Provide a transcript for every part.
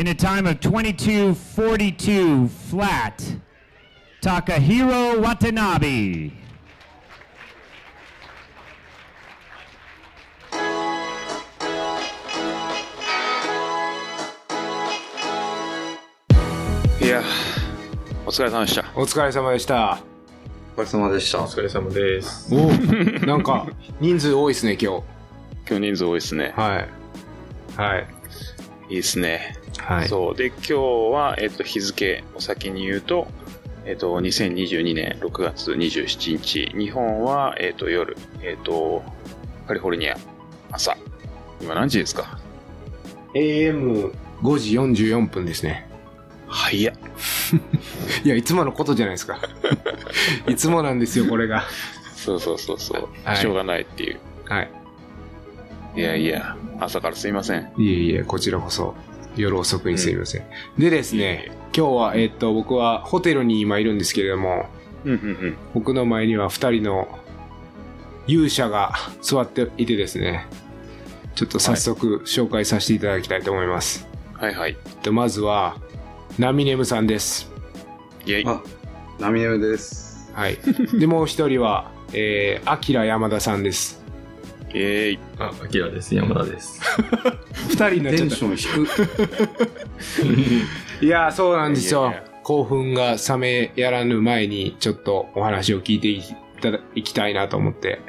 in a time of 22.42 flat, Takahiro Watanabe. いやお疲れ様でしたお疲れ様でした。お疲れ様でしたお。疲れ様です。おなんか、人数多いですね、今今日人数多いですね日。はい。はい。いいですね、はい。そう。で今日は、えっと日付を先に言うとえっと2022年6月27日。日本は、えっと夜えっとカリフォルニア。朝。今何時ですか？AM5 時44分ですね。早っ。いや、いつものことじゃないですか。いつもなんですよ、これが。そうそうそうそう、はい。しょうがないっていう。はい。いやいや朝からすいません。いえいえ、こちらこそ、夜遅くにすみません。でですね、今日は、えっと、僕はホテルに今いるんですけれども、うんうんうん僕の前には二人の勇者が座っていてですね、ちょっと早速紹介させていただきたいと思います。はいはいえっとまずは、ナミネムさんです。イェイあ、ナミネムです。はい。で、もう一人は、えー、アキラ山田さんです。イェイあ、アキラです。山田です。二人になっちゃっテンション低く。た。いやー、そうなんですよ。いやいや興奮が冷めやらぬ前に、ちょっとお話を聞いていただいきたいなと思って。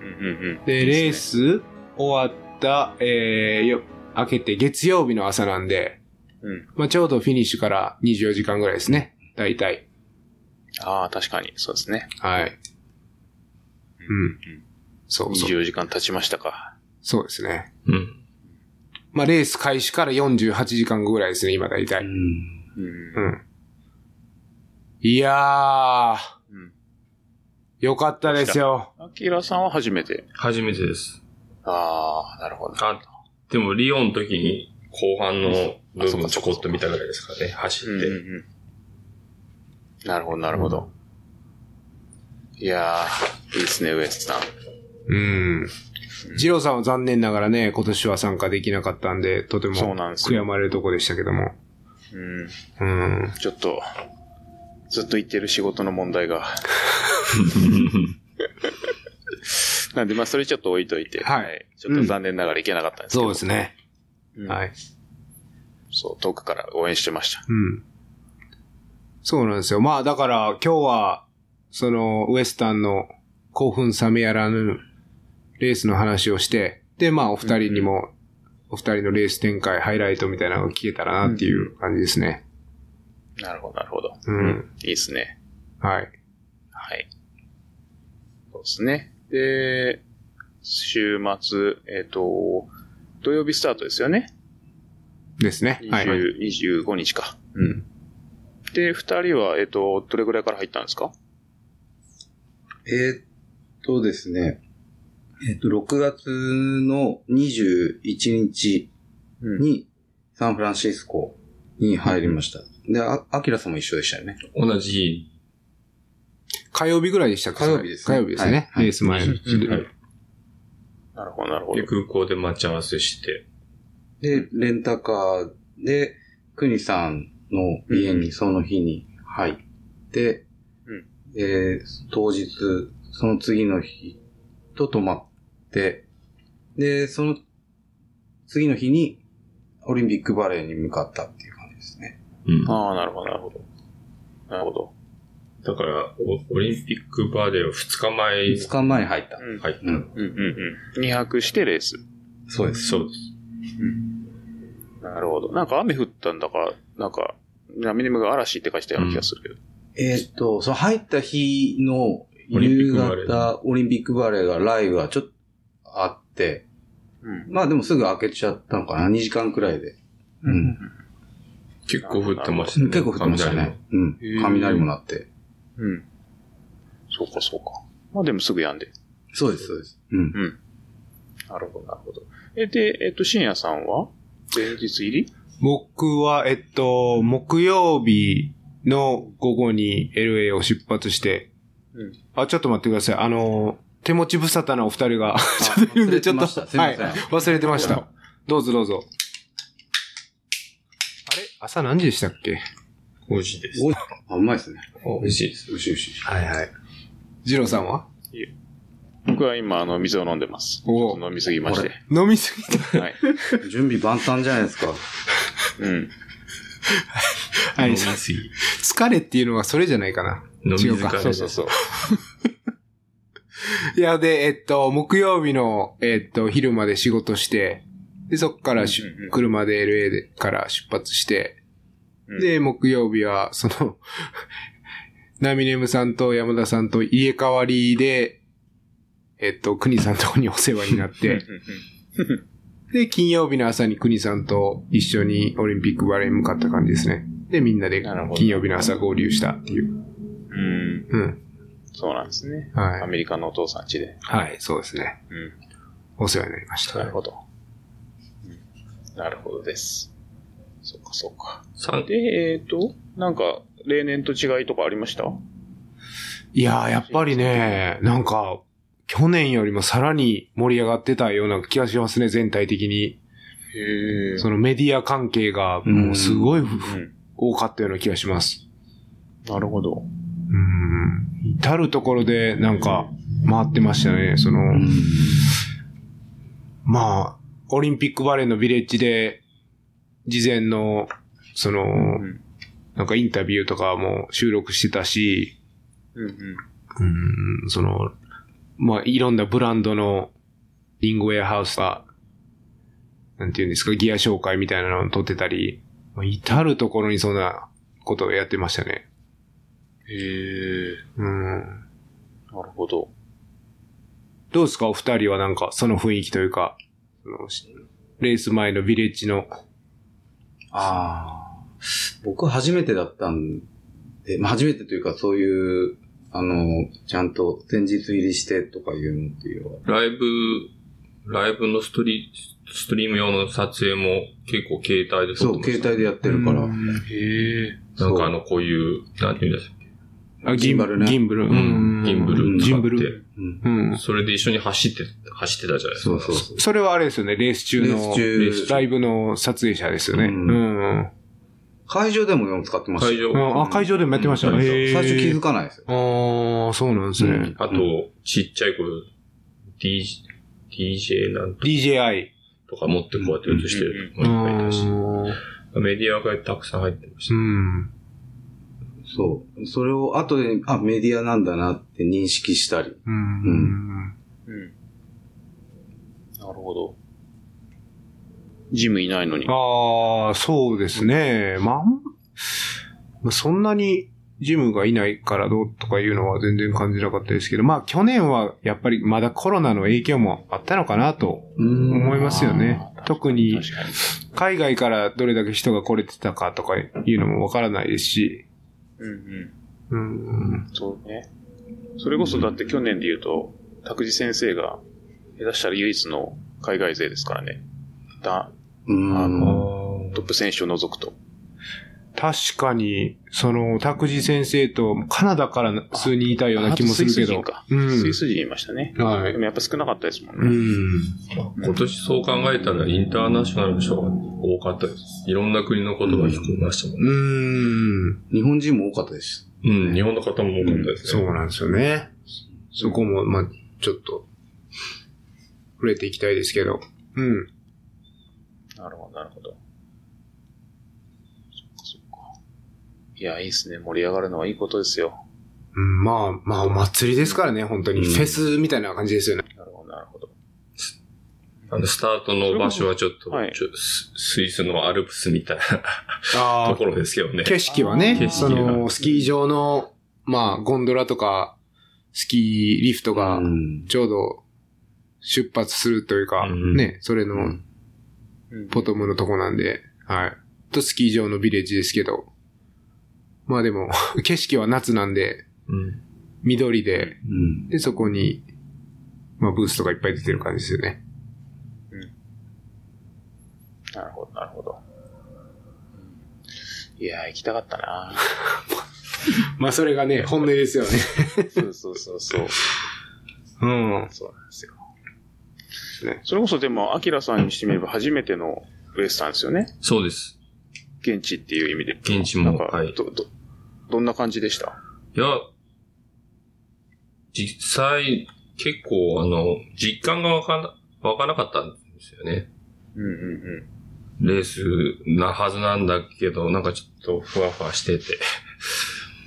うんうんうんで、レース終わった、えー、よ、明けて月曜日の朝なんで、うんまあ、ちょうどフィニッシュから24時間ぐらいですね。大体。ああ確かにそうですねはい。うん。うんそうそう。24時間経ちましたか。そうですね。うん。まあ、レース開始から48時間後ぐらいですね、今大体。うん。うん。うん。いやー、うん。よかったですよ。アキラさんは初めて。初めてです。ああ、なるほど。あ、でもリオンの時に後半の部分ちょこっと見たぐらいですかね。走うんって。うんうん。なるほど、なるほど。いやー、いいですね、ウエストさん。うん。ジローさんは残念ながらね、今年は参加できなかったんで、とても悔やまれるとこでしたけども。うん。うん。ちょっと、ずっと言ってる仕事の問題が。なんで、まあ、それちょっと置いといて。はいちょっと残念ながらいけなかったんですけど。そうですね。うんはい。そう、遠くから応援してました。うん。そうなんですよ。まあだから今日は、そのウエスタンの興奮冷めやらぬレースの話をして、でまあお二人にも、お二人のレース展開、ハイライトみたいなのが聞けたらなっていう感じですね。なるほど、なるほど。うん。いいですね。はい。はい。そうですね。で、週末、えっ、と、土曜日スタートですよね。ですね。はい、はい。20 25日か。うん。で、二人は、えっ、と、どれぐらいから入ったんですか？えーっとですね。えーっと、6月の21日うん。にサンフランシスコに入りました。で、あ、アキラさんも一緒でしたよね。同じ火曜日ぐらいでしたっけ？火曜日ですね火曜日ですね。はいレース前の。日。はい。なるほど、なるほどで、。空港で待ち合わせして。で、レンタカーで、クニさんの家にその日に入って、うんで、当日、その次の日と泊まって、で、その次の日にオリンピックバレーに向かったっていう感じですね。うん。ああ、なるほど、なるほど。なるほど。だから、オオリンピックバレーを2日前2日前に入った。うん。入った。うん。うん、うん、うん。2泊してレース。そうです。そうです。なるほど。なんか雨降ったんだか、なんか、ナミネムが嵐って書いてたような気がするけど。えーっと、その入った日のオリンピッ夕クバレー方、オリンピックバレーがライブがちょっとあって、うん。まあでもすぐ開けちゃったのかな ?2 時間くらいで。うん。結構降ってましたね。結構降ってましたね。うん。雷も鳴って。うん。そうか、そうか。まあでもすぐやんで。そうです、そうです。うん。うん。なるほど、なるほど。え、で、えっと、深夜さんは？前日入り？僕は、えっと、木曜日の午後に LA を出発して、うん。あ、ちょっと待ってください。あの、手持ち無沙汰なお二人が、ちょっといるんで、ちょっと、忘れてましたすいませんはい。忘れてました。どうぞどうぞ。あれ？朝何時でしたっけ？美味しいです。おあ、うまいですね。美味しいです。よしよしよし。はいはい。ジローさんは？僕は今、あの、水を飲んでます。お飲みすぎまして。飲みすぎた。はい。準備万端じゃないですか。うん。はい飲みすぎ。疲れっていうのはそれじゃないかな。飲み違うか疲れそうそうそう。いや、で、えっと、木曜日の、えっと、昼まで仕事して、で、そっからし、うんうんうん車で LA でから出発して、うんで、木曜日は、その、ナミネムさんと山田さんと入れ替わりで、えっと、国さんとこにお世話になって、で、金曜日の朝に国さんと一緒にオリンピックバレーに向かった感じですね。で、みんなで金曜日の朝合流したっていう。うん。うん。そうなんですね。はいアメリカのお父さん家で。はい、そうですね。うん。お世話になりました。なるほど。うんなるほどです。そうか、そうか。三で、えっ、と、なんか、例年と違いとかありました？いやー、やっぱりね、なんか、去年よりもさらに盛り上がってたような気がしますね、全体的に。へえ。そのメディア関係が、もうすごいふうん。多かったような気がします。なるほど。うん。至るところで、なんか、回ってましたね。その、まあ、オリンピックバレーのビレッジで、事前の、その、うん。なんかインタビューとかも収録してたし、うんうん。うん、その、まあ、いろんなブランドのリングウェアハウスが、なんていうんですか、ギア紹介みたいなのを撮ってたり、まあ至るところにそんなことをやってましたね。へえ。うん。なるほど。どうですか、お二人はなんか、その雰囲気というか、そのレース前のビレッジの、ああ。僕は初めてだったんで、まあ、初めてというかそういう、あの、ちゃんと前日入りしてとかいうのっていうのは。ライブ、ライブのストリストリーム用の撮影も結構携帯で撮そう、ってました携帯でやってるから。へえ。なんかあの、こういう、なんていうんですか？あギンバルねギンブル。うん。ギンブル使ってギンブル。、うん。うん。それで一緒に走って、走ってたじゃないですか。そうそうそう。それはあれですよね、レース中の、ライブの撮影者ですよね。ううんん。会場でも4使ってました会よ。場。あ、会場でもやってましたうんね。最初気づかないですよ。ああ、そうなんですね。あと、ちっちゃい子、DJ、DJ なんと DJI。とか持ってこうやって映してる子がいたし、メディアがたくさん入ってましうん。そう。それを後で、あ、メディアなんだなって認識したり。うん。うん。なるほど。ジムいないのに。ああ、そうですね。まあ、まあ、そんなにジムがいないからどうとかいうのは全然感じなかったですけど、まあ去年はやっぱりまだコロナの影響もあったのかなと思いますよね。特に。海外からどれだけ人が来れてたかとかいうのもわからないですし、うんうん。うん。そうね。それこそだって去年で言うと、拓司先生が、下手したら唯一の海外勢ですからね。だ、うん。あた。のトップ選手を除くと。確かに、その、拓司先生とカナダから数人いたような気もするけどスイス人か。。うん。スイス人いましたね。はいでもやっぱ少なかったですもんうね。ん。今年そう考えたらインターナショナルの人が多かったです。いろんな国の言葉聞こえましたもんね。うん。日本人も多かったです。うん、日本の方も多かったですね。そうなんですよね。そこも、まあ、ちょっと、触れていきたいですけど。うん。なるほど、なるほど。そっかそっか。いや、いいですね。盛り上がるのはいいことですよ。うん、まあ、まあ、お祭りですからね、本当に。うんフェスみたいな感じですよね。なるほど、なるほど。あの、スタートの場所はちょっと、はいちょススイスのアルプスみたいなあところですけどね。景色はね、景その、スキー場の、まあ、ゴンドラとか、スキーリフトがう、ん。ちょうど、出発するというか、うんね、それの、うんボトムのとこなんで、はい。と、スキー場のビレッジですけど。まあでも、景色は夏なんで、うん。緑で、うん。で、そこに、まあ、ブースとかいっぱい出てる感じですよね。なるほど、なるほど。いやー、行きたかったな まあ、それがね、本音ですよね。そうそうそうそう。うん。そうなんですよ。ねそれこそでも、アキラさんにしてみれば初めてのウエスタンですよね。そうです。現地っていう意味で。現地もなんか、はいど、ど、どんな感じでした？いや、実際、結構、あの、実感がわかな、わからなかったんですよね。うんうんレースなはずなんだけど、なんかちょっとふわふわしてて。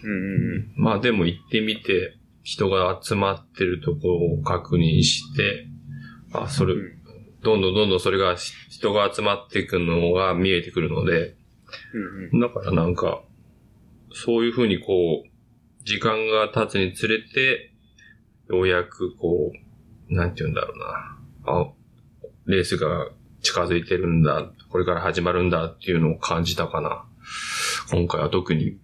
うん。うんうんうん。まあでも行ってみて、人が集まってるところを確認して、あ、それ、うんどんどんどんどんそれが人が集まっていくのが見えてくるので、うんだからなんか、そういうふうにこう、時間が経つにつれて、ようやくこう、なんて言うんだろうな。あ、レースが近づいてるんだ、これから始まるんだっていうのを感じたかな。今回は特に。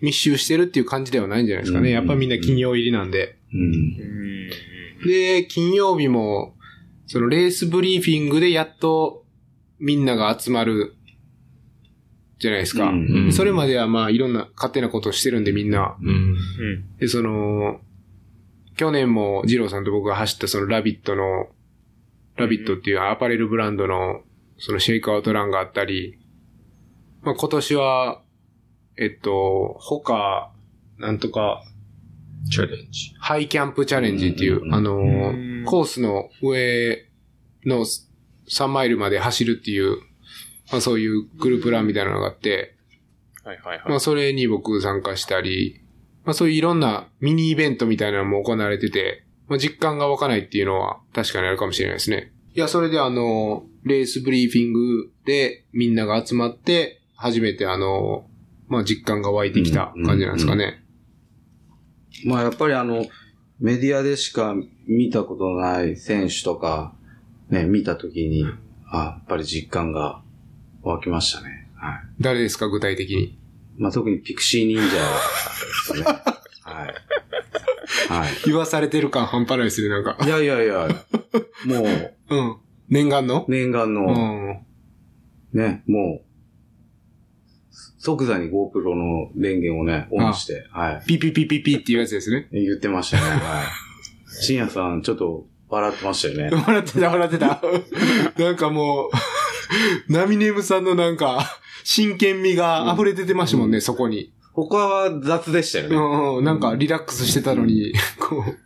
密集してるっていう感じではないんじゃないですかね。うんやっぱみんな金曜入りなんで。うん。うん。で、金曜日も、そのレースブリーフィングでやっとみんなが集まるじゃないですか。うんうんそれまではまあいろんな勝手なことをしてるんでみんな。うん。うん。で、その、去年も二郎さんと僕が走ったそのラビットの、ラビットっていうアパレルブランドのそのシェイクアウトランがあったり、まあ今年は、えっと、他、なんとか、チャレンジ。ハイキャンプチャレンジっていう、うんあのうんー、コースの上の3マイルまで走るっていう、まあそういうグループランみたいなのがあって、はいはいはい。まあそれに僕参加したり、まあそういういろんなミニイベントみたいなのも行われてて、まあ実感が湧かないっていうのは確かにあるかもしれないですね。いや、それであの、レースブリーフィングでみんなが集まって、初めてあの、まあ実感が湧いてきた感じなんですかね。まあやっぱりあの、メディアでしか見たことのない選手とか、ね、見たときに、あ、やっぱり実感が湧きましたね。はい。誰ですか、具体的に？まあ特にピクシー忍者ですね。はい。はい。言わされてる感半端ないですね、なんか。いやいやいや、もう、うん。念願の？念願うの、ん。ね、もう、即座に GoPro の電源をね、オンして、はい。ピピピピピっていうやつですね。言ってましたね、はい。深夜さん、ちょっと笑ってましたよね。笑ってた、笑ってた。なんかもう、ナミネムさんのなんか、真剣味が溢れててましたもんね、そこに。他は雑でしたようね。んうん、なんかリラックスしてたのに、こう、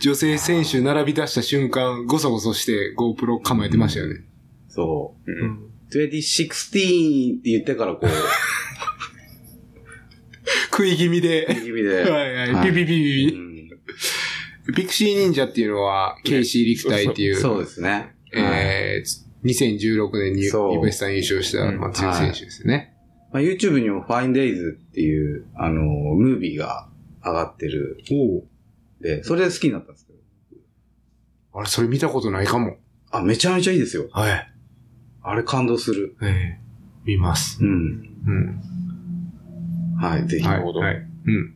女性選手並び出した瞬間、ごそごそして GoPro 構えてましたよね。そう。うんうん。2016って言ってからこう、食い気味で。気味で。はいはい。はいピピピピうんピ。ピクシー忍者っていうのは、ケイシー・リクタイっていう、そうですね。はいえー、2016年にイベスタン優勝した、うんまあ、強い選手ですね。まあ、YouTube にも Fine Days っていう、あの、ムービーが上がってる。おで、それで好きになったんですけど。あれ、それ見たことないかも。あ、めちゃめちゃいいですよ。はい。あれ感動する。ええ見ます。うん。うん。はい、ぜひ。はい。なるほどはい。うん。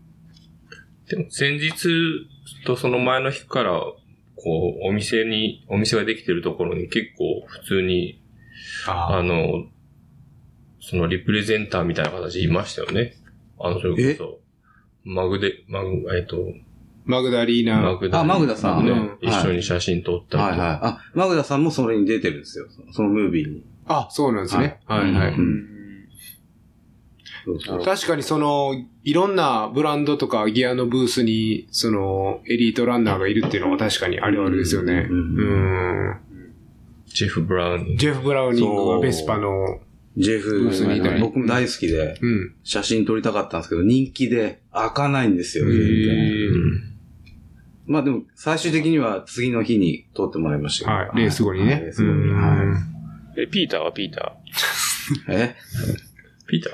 でも前日とその前の日から、こう、お店に、お店ができてるところに結構普通に、ああの、そのリプレゼンターみたいな形いましたよね。あの、それこそ、マグで、マグ、えっと、マグダリーナ。マグダ。あマグダさんね、うん一緒に写真撮ったりとか。はいはい。あ、マグダさんもそれに出てるんですよ。そそのムービーに。あ、そうなんですね。はい、はい。うん。確かにその、いろんなブランドとかギアのブースに、その、エリートランナーがいるっていうのは確かにあるあるですよね。ううんん。ジェフ・ブラウン。ジェフ・ブラウニングがベスパの、ジェフブースにいたり僕も大好きで、うん。写真撮りたかったんですけど、人気で開かないんですよ、まあでも、最終的には次の日に撮ってもらいましたけどはい。レース後にね。はいレース後に。うんはえ、ピーターはピータい。え？ピーター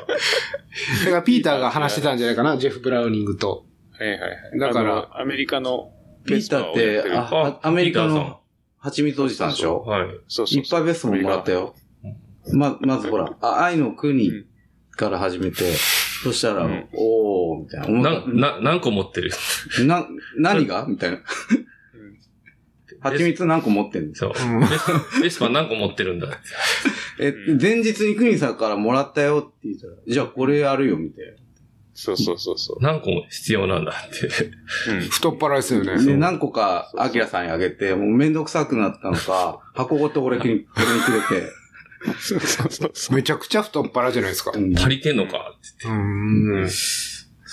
だからピーターが話してたんじゃないかな、ジェフ・ブラウニングと。ーはいはいはい。だからアメリカのピーターって、ああアメリカピーターの蜂蜜おじさんでしょ？はい。そうそういっぱいベストももらったよ。ま、まずほら、あ愛の国から始めて、そしたら、うんおー、みたいな。な、な、何個持ってる？な、何が？みたいな。蜂蜜何個持ってんの？そう。うんベスパ何個持ってるんだ？って。え、前日に国さんからもらったよって言ったら、じゃあこれやるよ、みたいそうそうそうそう。何個も必要なんだって。うん。太っ腹ですよね。な。で、何個か、アキラさんにあげて、もうめんどくさくなったのか、箱ごと俺に、俺にくれて、そうそうそうそう。めちゃくちゃ太っ腹じゃないですか。うん足りてんのか？ってうーん。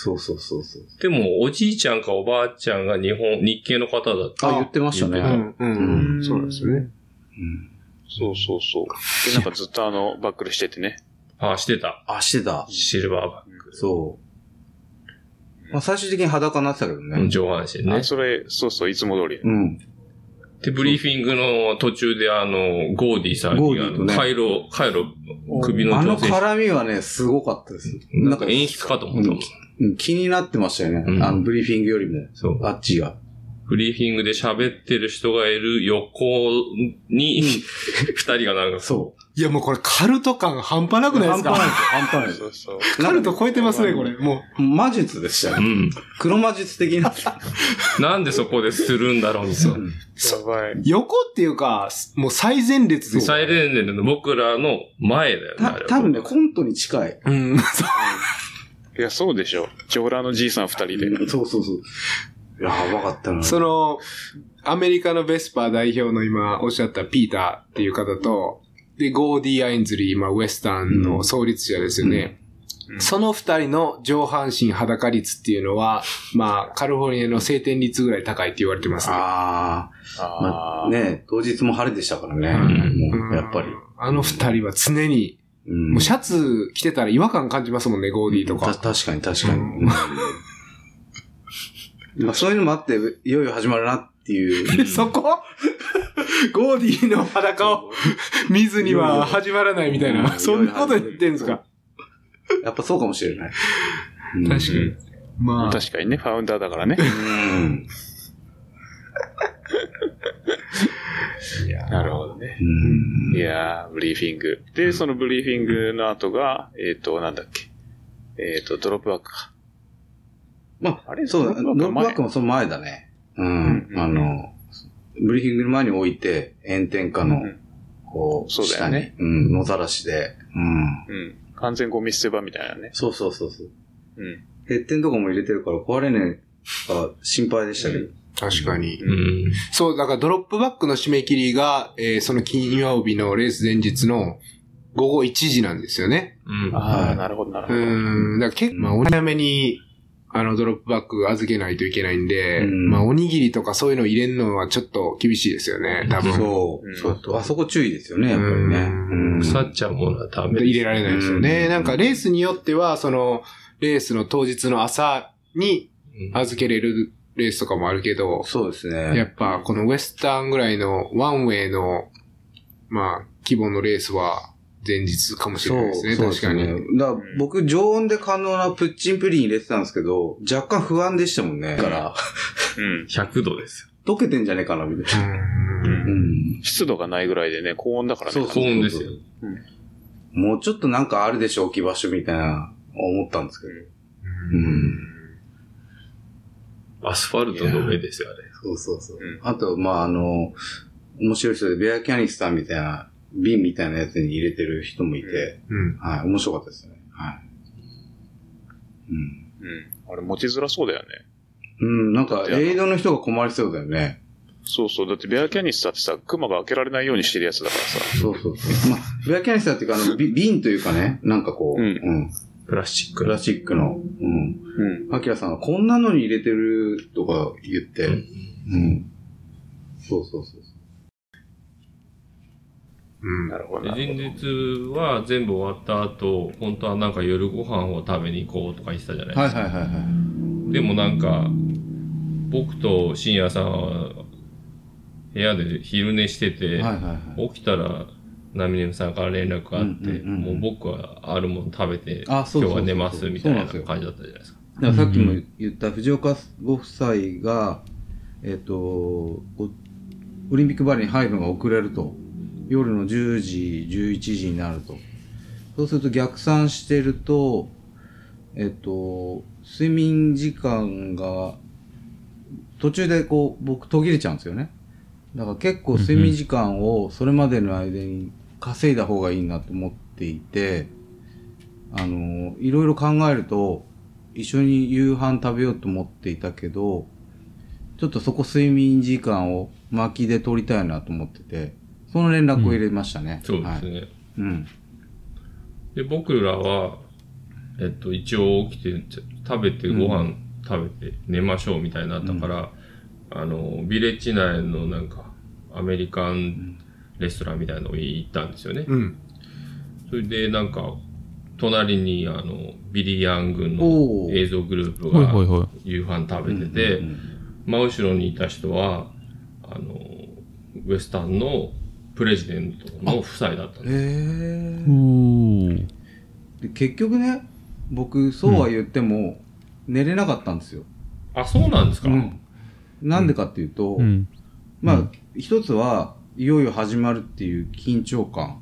そうそうそうそう。でも、おじいちゃんかおばあちゃんが日本、日系の方だった。あ、言ってましたね。うん、うん、そうなんですよね。うんそうそうそう。で、なんかずっとあの、バックルしててね。あ、してた。あ、してた。シルバーバック。そう。まあ、最終的に裸になってたけどうんね。上半身ねあ、。それ、そうそう、いつも通り。うん。で、ブリーフィングの途中であの、ゴーディさんにあの、ゴーディとね回路、回路、首のあの絡みはね、すごかったです。なんか演出かと思った。うん気になってましたよね。うんあの、ブリーフィングよりも、そう。あっちが。ブリーフィングで喋ってる人がいる横に、二人がなんか、そいや、もうこれカルト感半端なう。くないですか半端ないですよ。半端ないですそうそう。カルト超えてますね、これ。も魔術でしたよ。うん。黒魔術的な。なんでそこでするんだろうみたいな。やばい。う、横っていうか、もう最前列ですよ。最前列の僕らの前だよね。た多分ね、コントに近い。うん。いや、そうでしょ。ジョーラーのじいさん二人で。そうそうそう。やばかったな。その、アメリカのベスパ代表の今おっしゃったピーターっていう方と、で、ゴーディ・アインズリー、まあ、ウエスタンの創立者ですよね。うんその二人の上半身裸率っていうのは、まあ、カリフォルニアの晴天率ぐらい高いって言われてますね。ああ、まああ、ね、当日も晴れでしたからね。うんもう、やっぱり。あの二人は常に、うんもうシャツ着てたら違和感感じますもんね、ゴーディとか。確かに確かに。うんまあそういうのもあって、いよいよ始まるなっていう。そこ？ゴーディの裸を見ずには始まらないみたいな、うんそんなこと言ってんすか？やっぱそうかもしれない。うん確かに。まあ、確かにね、ファウンダーだからね。うん。なるほどね。うんいやー、ブリーフィング。で、そのブリーフィングの後が、えっ、と、なんだっけ？えっ、と、ドロップバックか。まあ、あれ？そうだ、ドロップバックは前？ドロップバックもその前だね。うん。うんあの、ブリーフィングの前に置いて、炎天下のうん、こう、そうだよねうん、野ざらしで、うん。うん。完全ゴミ捨て場みたいなね。そうそうそうそう。うん。ヘッテンとかも入れてるから壊れねえか心配でしたけど。確かに。うん。そう、だからドロップバックの締め切りが、えーその金曜日のレース前日の午後1時なんですよね。うん。ああ、はいなるほど、なるうほど。ーん。だから結構、まあ、お早めに、あの、ドロップバック預けないといけないんで、うんまあ、おにぎりとかそういうの入れるのはちょっと厳しいですよね、多分。そうう。んそう。あそこ注意ですよね、やっぱりね。腐っちゃうものはダメで入れられないですよね。うんなんか、レースによっては、その、レースの当日の朝にうん預けれるレースとかもあるけど、そうですやね。っぱこのウエスタンぐらいのワンウェイの、まあ、規模のレースは前日かもしれないですね、そう確かに。そうですねだから僕、常温で可能なプッチンプリン入れてたんですけど、若干不安でしたもんね。だから、うん。100度です溶けてんじゃねえかな、みたいな。うんうん。湿度がないぐらいでね、高温だからね。そうよ。高温ですよ。もうちょっとなんかあるでしょ、置き場所みたいな、思ったんですけど。うん。アスファルトの上ですよ、あれ。そうそうそう。うんあと、まあ、あの、面白い人で、ベアキャニスターみたいな、瓶みたいなやつに入れてる人もいて、うん。はい、面白かったですね。はい。うん。うん。あれ持ちづらそうだよね。うん、なんか、エイドの人が困りそうだよね。そうそう。だってベアキャニスターってさ、クマが開けられないようにしてるやつだからさ。そうそうそう。まあ、ベアキャニスターっていうか、あの、び瓶というかね、なんかこう、うんうん。プラスチックプラスチックの、うん。うん。アキラさんがこんなのに入れてるとか言って、うん。そうそうそう。うんなるほどでなるほど。前日は全部終わった後、本当はなんか夜ご飯を食べに行こうとか言ってたじゃないですか。はいはいはいはい。でもなんか、僕と深夜さんは部屋で昼寝してて、はいはいはい。起きたら、ナミネムさんから連絡があって、うんうんうんもう僕はあるもの食べて、あそうそうそう今日は寝ますみたいな感じだったじゃないですか。だからさっきも言った藤岡ご夫妻が、えっ、と、おオリンピックバレーに入るのが遅れると。夜の10時、11時になると。そうすると逆算してると、えっ、と、睡眠時間が、途中でこう、僕途切れちゃうんですよね。だから結構睡眠時間をそれまでの間に稼いだ方がいいなと思っていて、あの、いろいろ考えると、一緒に夕飯食べようと思っていたけど、ちょっとそこ睡眠時間を巻きで取りたいなと思ってて、その連絡を入れましたね。そうではいすね。うん。で、僕らは、えっと、一応起きて、食べてご飯食べて寝ましょうみたいになったから、あの、ビレッジ内のなんか、アメリカンレストランみたいなのに行ったんですよね。うん。それでなんか、隣にあの、ビリー・ヤン軍おーの映像グループが夕飯食べてて、真後ろにいた人は、あの、ウエスタンのプレジデントの夫妻だったんです。へえ。おー。で結局ね、僕、そうは言っても、寝れなかったんですよ。あ、そうなんですか、うん。なんでかっていうと、うん。まあ、一つは、いよいよ始まるっていう緊張感。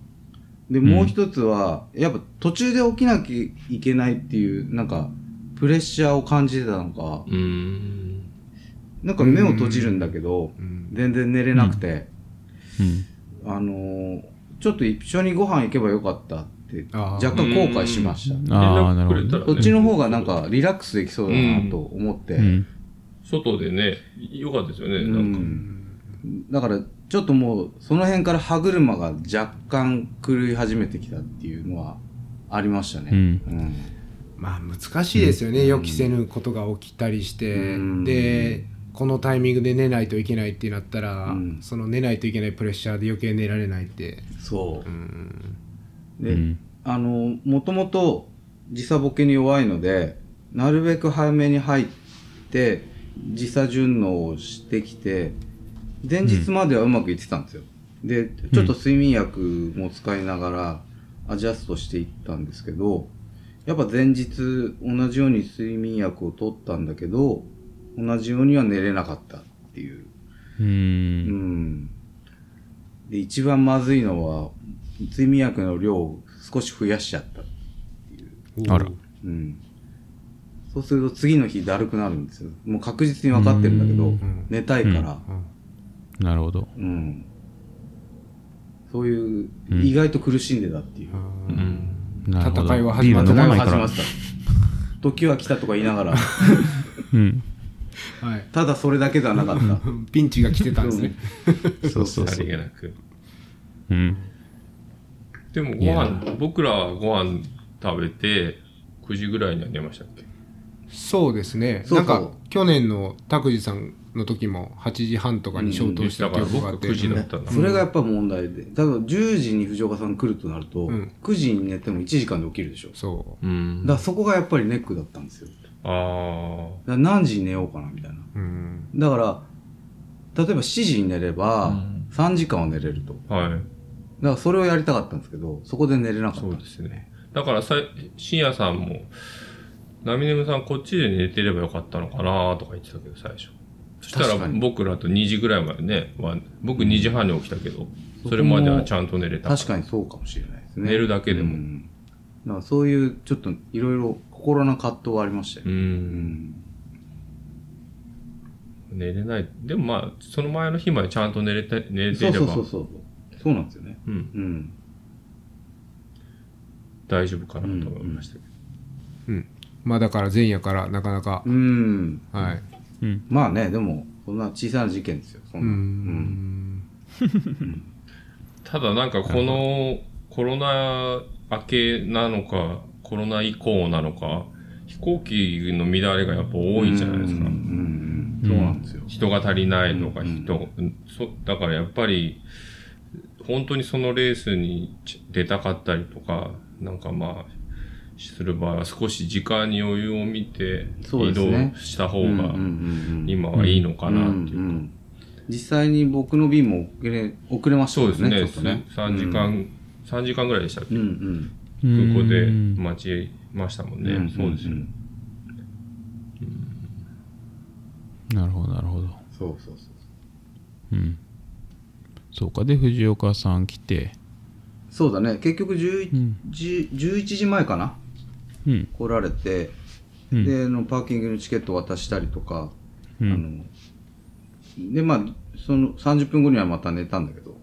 で、もう一つは、やっぱ途中で起きなきゃいけないっていう、なんか、プレッシャーを感じてたのか、うーん。なんか目を閉じるんだけど、うん。全然寝れなくて、うん。あのーちょっと一緒にご飯行けばよかったって、若干後悔しました。ああ、なるほど。そっちの方がなんかリラックスできそうだなと思って、うん。外でね、よかったですよね。うなんかんだから、ちょっともう、その辺から歯車が若干狂い始めてきたっていうのはありましたね。うん。うん。まあ難しいですよね、予期せぬことが起きたりして、うん。でこのタイミングで寝ないといけないってなったら、うん。その寝ないといけないプレッシャーで余計寝られないって、そう。う。ん、で、うん。あの、もともと時差ボケに弱いので、なるべく早めに入って、時差順応をしてきて、前日まではうまくいってたんですよ。で、ちょっと睡眠薬も使いながら、アジャストしていったんですけど、やっぱ前日同じように睡眠薬を取ったんだけど、同じようには寝れなかったっていう。う。うんん。で、一番まずいのは、睡眠薬の量を少し増やしちゃった。あら。うん。そうすると次の日だるくなるんですよ。もう確実に分かってるんだけどん、寝たいから、なるほど。うん。そういう、うん意外と苦しんでたっていう。うん。なるほど戦いは始まってビール飲まないから戦いは始まっ。てた。時は来たとか言いながら、うん。はい、ただそれだけではなかった。ピンチが来てたんですね。そうそうそう。さりげなく。うん。でもご飯、僕らはご飯食べて、9時ぐらいには寝ましたっけ？そうですね。そうそうなんか去年の拓司さんの時も8時半とかに消灯しただから僕記憶があって、9時だったんだ。それがやっぱ問題で。多分10時に藤岡さん来るとなると、うん9時に寝ても1時間で起きるでしょ。そうん。だからそこがやっぱりネックだったんですよ。だかあら何時に寝ようかなみたいな。う。うん。だから、例えば7時に寝れば、3時間は寝れると。あ、はい。だからそれをやりたかったんですけど、そこで寝れなかった。そうですね。だからさ、深夜さんも、ナミネムさんこっちで寝てればよかったのかなとか言ってたけど、最初。そしたらに僕らと2時ぐらいまでね、まあ、僕2時半に起きたけど、それまではちゃんと寝れた。確かにそうかもしれないですね。寝るだけでもうんだからそういう、ちょっといろいろ心の葛藤はありましたよう。。うんん。寝れない。でもまあ、その前の日までちゃんと寝れて、寝れてそいうれば、そうそうそう。そうなんですよね。うん、うん。大丈夫かなと思いましたけど。うん。まあだから前夜からなかなか、うん。はい。うん。まあね、でも、そんな小さな事件ですよ。そんうな。ん。ただなんかこのコロナ明けなのか、コロナ以降なのか、飛行機の乱れがやっぱ多いじゃないですか。うんうんうんそうなんですよ。人が足りないとかうん人、そだからやっぱり、本当にそのレースに出たかったりとか、なんかまあ、する場合は少し時間に余裕を見て移動した方がうんうんうんうん今はいいのかなっていううんうん実際に僕の便も遅れ、遅れましたそうですね。ちょっとね。3時間、3時間ぐらいでしたっけ？うんうん。空港でうん待ちましたもんね。うんそうですよ。んなるほど、なるほど。そうそうそう。うん。そうか。で、藤岡さん来て、そうだね。結局11、うん。10 11時前かな？うん。来られて、うんで、あのパーキングのチケット渡したりとか、うあん。の、で、まあ、その30分後にはまた寝たんだけど、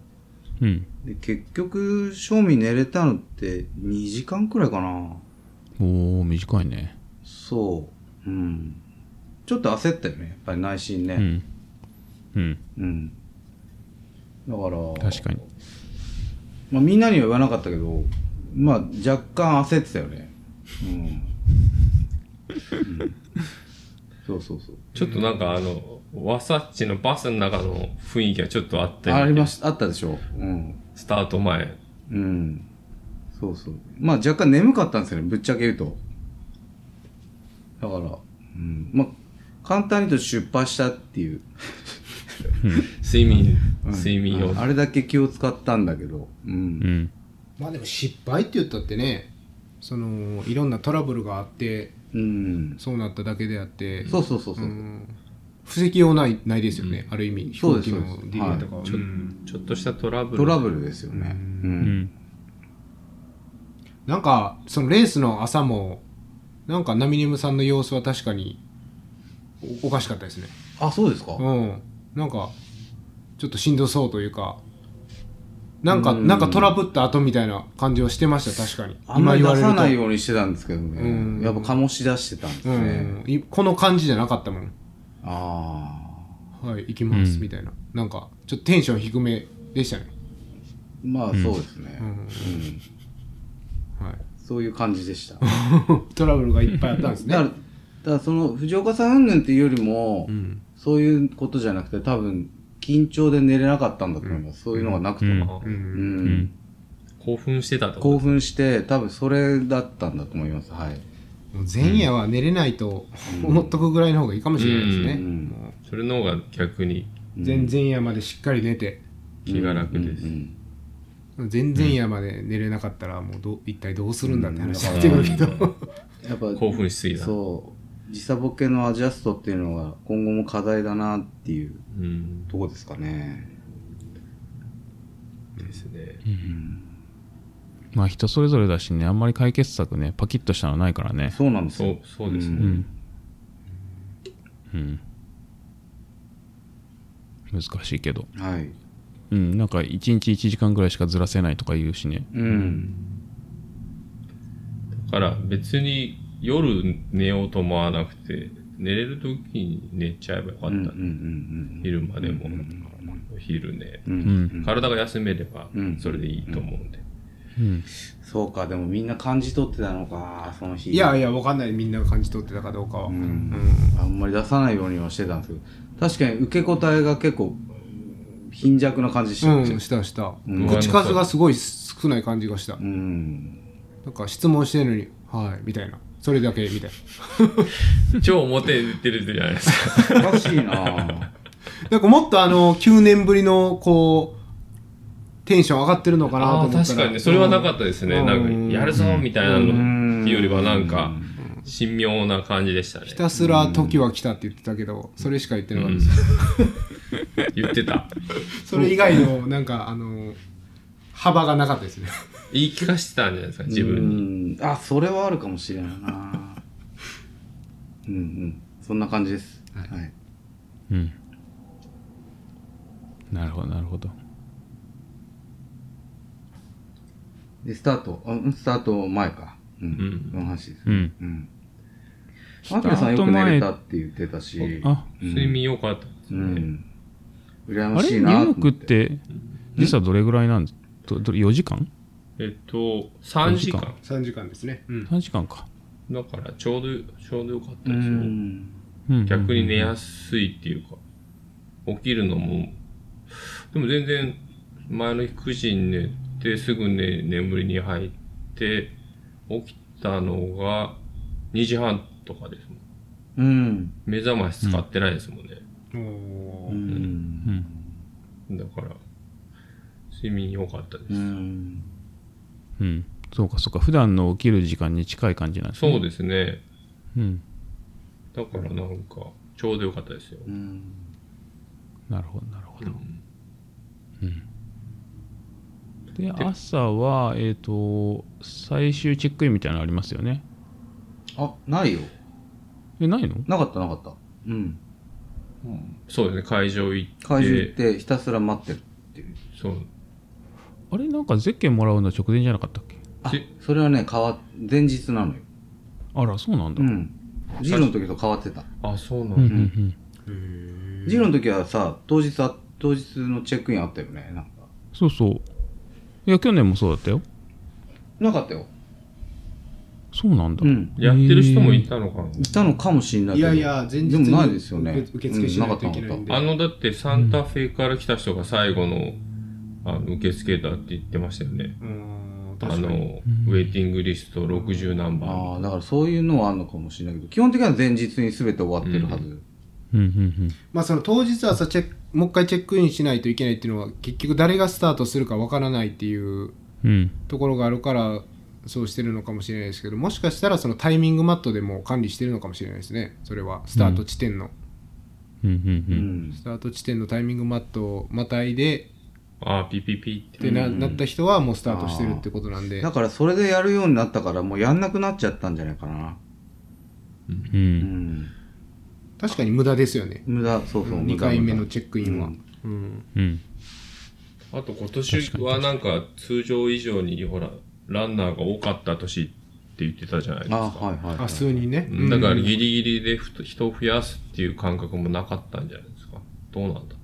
うん。で結局、正味寝れたのって2時間くらいかな。おー、短いね。そう。うん。ちょっと焦ったよね。やっぱり内心ね。うん。うん。うん。だから、確かに。まあみんなには言わなかったけど、まあ若干焦ってたよね。うん。うんそうそうそう。ちょっとなんかあの、ワサッチのバスの中の雰囲気がちょっとあったありましあったでしょうん。スタート前。うん。そうそう。まあ若干眠かったんですよね、ぶっちゃけ言うと。だから、うん。まあ、簡単に言うと出発したっていう。睡眠、うん睡眠用あれだけ気を使ったんだけど。う。うんん。まあでも失敗って言ったってね、その、いろんなトラブルがあって、うん。そうなっただけであって、そうそうそうそう。ん布石用ないないですよね、ある意味。飛そうです行機のディレイとかは。ちょうんちょっとしたトラブル。トラブルですよね。う。うんん。なんか、そのレースの朝も、なんかナミネムさんの様子は確かにおおかしかったですね。あ、そうですか？うん。なんか、ちょっとしんどそうというか、なんか、うんなんかトラブった後みたいな感じをしてました、確かに。あんまり出さないよ。ようにしてたんですけどね。うんやっぱ醸し出してたんですうね。この感じじゃなかったもん。あはい、行きます、うんみたいな。なんか、ちょっとテンション低めでしたね。あ。まあそうですね。はい。そういう感じでした。トラブルがいっぱいあったんですね。だから、だからその藤岡さん云々っていうよりも、うん。そういうことじゃなくて多分緊張で寝れなかったんだと思います。そういうのがなくても。う。うんん。うん。興奮してたと興奮して多分それだったんだと思います。はい。前夜は寝れないと思っとくぐらいの方がいいかもしれないですね。うんもそれの方が逆にう前々夜までしっかり寝て、気が楽です。うん前々夜まで寝れなかったらもうどう一体どうするんだって話になってくるけど。やっぱ興奮しすぎた。そう時差ボケのアジャストっていうのが今後も課題だなっていううん。とこですかね。ですね。まあ人それぞれだしね、あんまり解決策ね、パキッとしたのないからね。そうなんですよそう。、そうですね。うん。うん。難しいけど。はい。うん、なんか1日1時間ぐらいしかずらせないとか言うしね。うん。だから別に夜寝ようと思わなくて、寝れる時に寝ちゃえばよかった。うんうんうん昼間でもうん、お昼寝。うんうんうん。体が休めればうん、それでいいと思うんで。うん。そうか、でもみんな感じ取ってたのか、その日。いやいや、わかんない。みんなが感じ取ってたかどうかは。ううんん。あんまり出さないようにはしてたんですけど、確かに受け答えが結構、貧弱な感じしちゃってうん、したした。うん口数がすごい少ない感じがしたう。ん。なんか質問してるのに、はい、みたいな。それだけ、みたい 超表に出てるじゃないですか。おかしいなな。なんかもっとあの、9年ぶりの、こう、テンション上がってるのかなと思ったら。確かにね。それはなかったですね。うんなんか、やるぞみたいなのうんっていうよりは、なんか、神妙な感じでしたねひ。たすら時は来たって言ってたけど、それしか言ってなかったです。言ってた。それ以外の、なんか、あの、幅がなかったですね。言い聞かせてたんじゃないですか、自分に。に。あ、それはあるかもしれないなうんうん。そんな感じです。はいはい。うん。なるほど、なるほど。で、スタート、あうんスタート前か。ううんん。その話です。うん。うん。マキラさんよく寝れたって言ってたし。あ、うん睡眠良かったですね。うん。羨あれニュましいなーヨークって。て、実はどれぐらいなん？ですどど ?4 時間？えっと、3時間。3時間ですね。うん。?3 時間か。だから、ちょうど、ちょうど良かったうですよ。ん。うん逆に寝やすいっていうか、起きるのも、でも全然、前の日9時に寝て、すぐね、眠りに入って、起きたのが2時半とかですもん。うん。目覚まし使ってないですもんね。おーうん。だから、睡眠良かったです。うん。うん。そうか、そうか。普段の起きる時間に近い感じなんですね。そうですね。うん。だからなんか、ちょうど良かったですよ。うん。なるほど、なるほど。うんで、朝は、えっ、と、最終チェックインみたいなのありますよね。あ、ないよ。え、ないの？なかったなかった。うん。そうですね、会場行って。会場行ってひたすら待ってるっていう。そう。あれなんかゼッケンもらうの直前じゃなかったっけ？あで、それはね、変わ、前日なのよ。あら、そうなんだ。うんうん。ジロの時と変わってた。あ、そうなんうんだ。うん。ジロの時はさ、当日あ、当日のチェックインあったよね、なんか。そうそう。いや、去年もそうだったよ。なかったよ。そうなんだ。うん。やってる人もいたのかな、いたのかもしれないけど。いやいや、前日でにもないですよね。受受付しないといけないんで。あの、だってサンタフェから来た人が最後の、あの、受付だって言ってましたよね。うーん、あ確かに。の、ウェイティングリスト60何番。ああ、だからそういうのはあるのかもしれないけど、基本的には前日に全て終わってるはず。うん、うん、まあその当日朝チェック、もう一回チェックインしないといけないっていうのは、結局誰がスタートするかわからないっていううん。うん。ところがあるから、そうしてるのかもしれないですけど、もしかしたらそのタイミングマットでも管理してるのかもしれないですね。それは、スタート地点の。うん、うん、ううん。ん。スタート地点のタイミングマットをまたいで、ああ、ピピピって。ってな,、なった人はもうスタートしてるってことなんでだ。からそれでやるようになったから、もうやんなくなっちゃったんじゃないかな。う。うんん。確かに無駄ですよね。無駄、そうそう。2回目のチェックインは。うん。うん。あと今年はなんか通常以上にほら、ランナーが多かった年って言ってたじゃないですあか。はいはい、はい。あ、数人ね。うんだからうんギリギリでふと人を増やすっていう感覚もなかったんじゃないですか。どうなんだ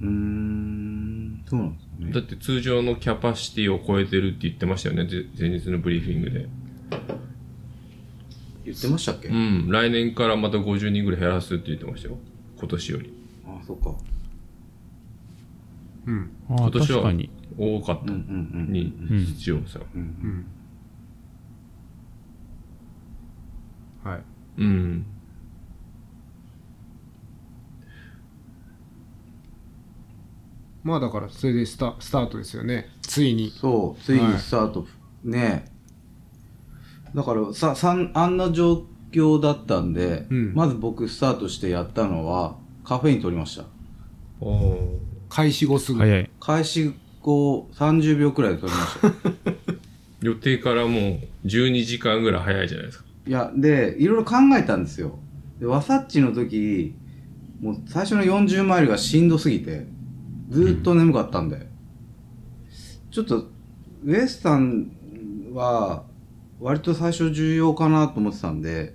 うーん。そうなんですね。だって通常のキャパシティを超えてるって言ってましたよね、ぜ前日のブリーフィングで。言ってましたっけ、うん、来年からまた50人ぐらい減らすって言ってましたよ。今年より。あそっか。うん。ああ、今年は確かに。多かったうんうんうん。にうん必要さ。うんうん。はい。うん。まあだから、それでスタスタートですよね。ついに。そう、ついにスタート。ねだからさ、さん、あんな状況だったんで、うんまず僕スタートしてやったのは、カフェイン取りました。おー開始後すぐ。早い。開始後30秒くらいで取りました。予定からもう12時間ぐらい早いじゃないですか。いや、で、いろいろ考えたんですよ。で、ワサッチの時、もう最初の40マイルがしんどすぎて、ずーっと眠かったんで、ちょっと、ウエスタンは、割と最初重要かなと思ってたんで、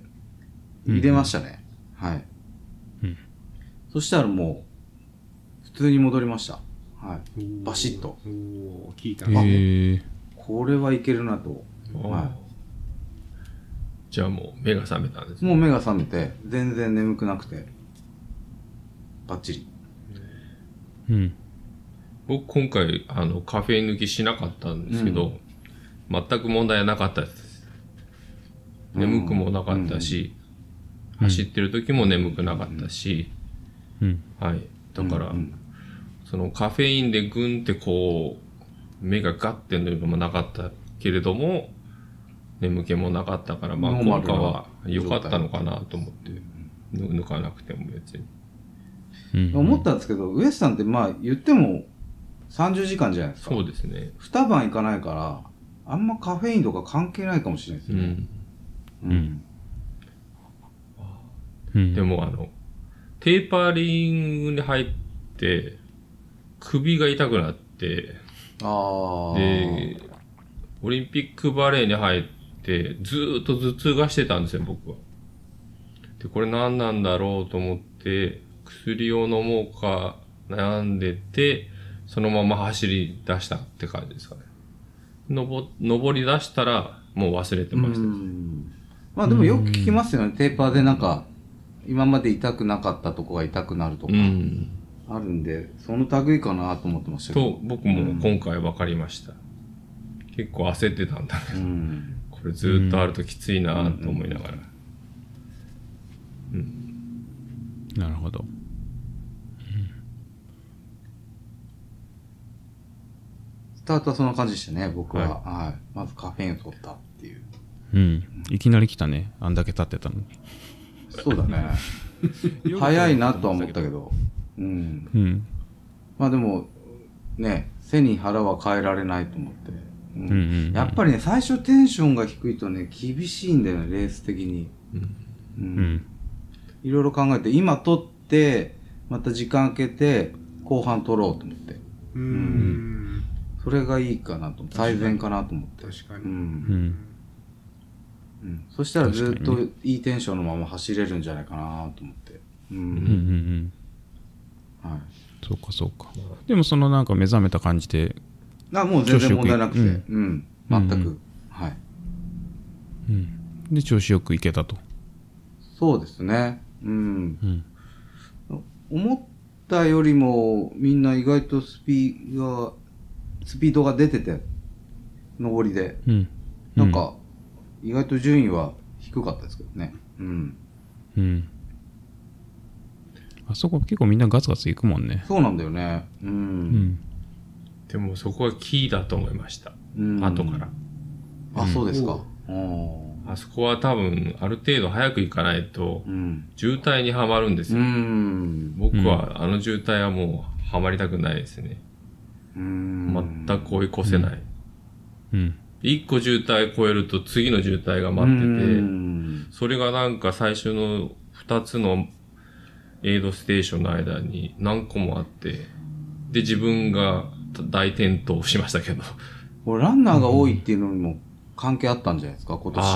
入れましたね。はい。うんそしたらもう、普通に戻りました。はい。バシッと。おお聞いたね。これはいけるなと。はじゃあもう目が覚めたんですい。もう目が覚めて、全然眠くなくて、バッチリ。うん。僕今回あのカフェイン抜きしなかったんですけど、全く問題はなかったです。眠くもなかったし、走ってる時も眠くなかったし、うん。はい。だから、うんそのカフェインでグンってこう、目がガッて塗るのもなかったけれども、眠気もなかったから、まあ効果は良かったのかなと思って、ぬ抜かなくても別に。うん。思ったんですけど、ウエスタンってまあ言っても30時間じゃないですか。そうですね。二晩行かないから、あんまカフェインとか関係ないかもしれないですね。うん。うん。うん。でもあの、テーパーリングに入って、首が痛くなって、ああ。で、オリンピックバレーに入って、ずーっと頭痛がしてたんですよ、僕は。で、これ何なんだろうと思って、薬を飲もうか悩んでて、そのまま走り出したって感じですかね。のぼ、登り出したら、もう忘れてました。うんまあでもよく聞きますよね。テーパーでなんか、今まで痛くなかったとこが痛くなるとか、うん。あるんで、その類かなと思ってましたけど。と、僕も今回分かりました。結構焦ってたんだけど、うん。これずーっとあるときついなと思いながら。なるほど。タートはそんな感じでしたね、僕は。はい。まずカフェインを取ったっていう。うん。いきなり来たね。あんだけ経ってたのに。そうだね。早いなとは思ったけど。うん。うん。まあでも、ね、背に腹は変えられないと思って。うんうんうんうんやっぱりね、最初テンションが低いとね、厳しいんだよね、レース的に。うんうんうん。いろいろ考えて、今取って、また時間空けて、後半取ろうと思って。うーん。それがいいかなと。最善かなと思って。確かに。うん。うん。うん。そしたらずっといいテンションのまま走れるんじゃないかなと思って。う。うんんうんうん。はい。そうかそうか。でもそのなんか目覚めた感じで、あ、もう全然問題なくて。ううんん。全く。うんはい。うん。で、調子よくいけたと。そうですね。うん。うん。思ったよりも、みんな意外とスピーが、スピードが出てて、上りで。うん。なんか、意外と順位は低かったですけどね。うん。うん。あそこ結構みんなガツガツ行くもんね。そうなんだよね。う。うんん。でもそこがキーだと思いました。うん後から。。あ、そうですか。あそこは多分、ある程度早く行かないと、うん。渋滞にはまるんですうよ。ん。僕はあの渋滞はもうはまりたくないですね。うん。全く追い越せない。うん。一個渋滞超えると次の渋滞が待ってて、うんそれがなんか最初の二つのエイドステーションの間に何個もあって、で、自分が大転倒しましたけど。これランナーが多いっていうのにも関係あったんじゃないですか、今年。だ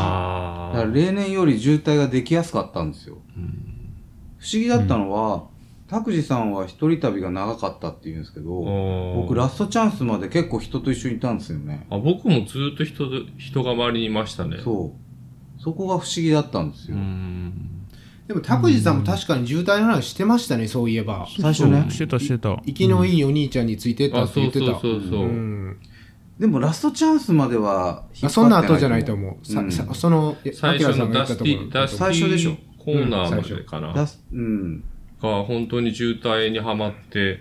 あから例年より渋滞ができやすかったんですよ。不思議だったのは、拓司さんは一人旅が長かったって言うんですけど、僕僕ラストチャンスまで結構人と一緒にいたんですよね。あ僕もずっと人と人が周りにいましたね。そう。そこが不思議だったんですうよ。ん。でも、拓司さんも確かに渋滞の話してましたね、そういえば。最初ねしてたしてた。生きのいいお兄ちゃんについてったあ、って言ってた。そうそうそうそう。うんでもラストチャンスまでは引っ張ってあそんな後じゃないと思う。さうんさその、最初のダスティ、ダスティ最初でしょコーナーまでかな。うん。が本当に渋滞にはまって、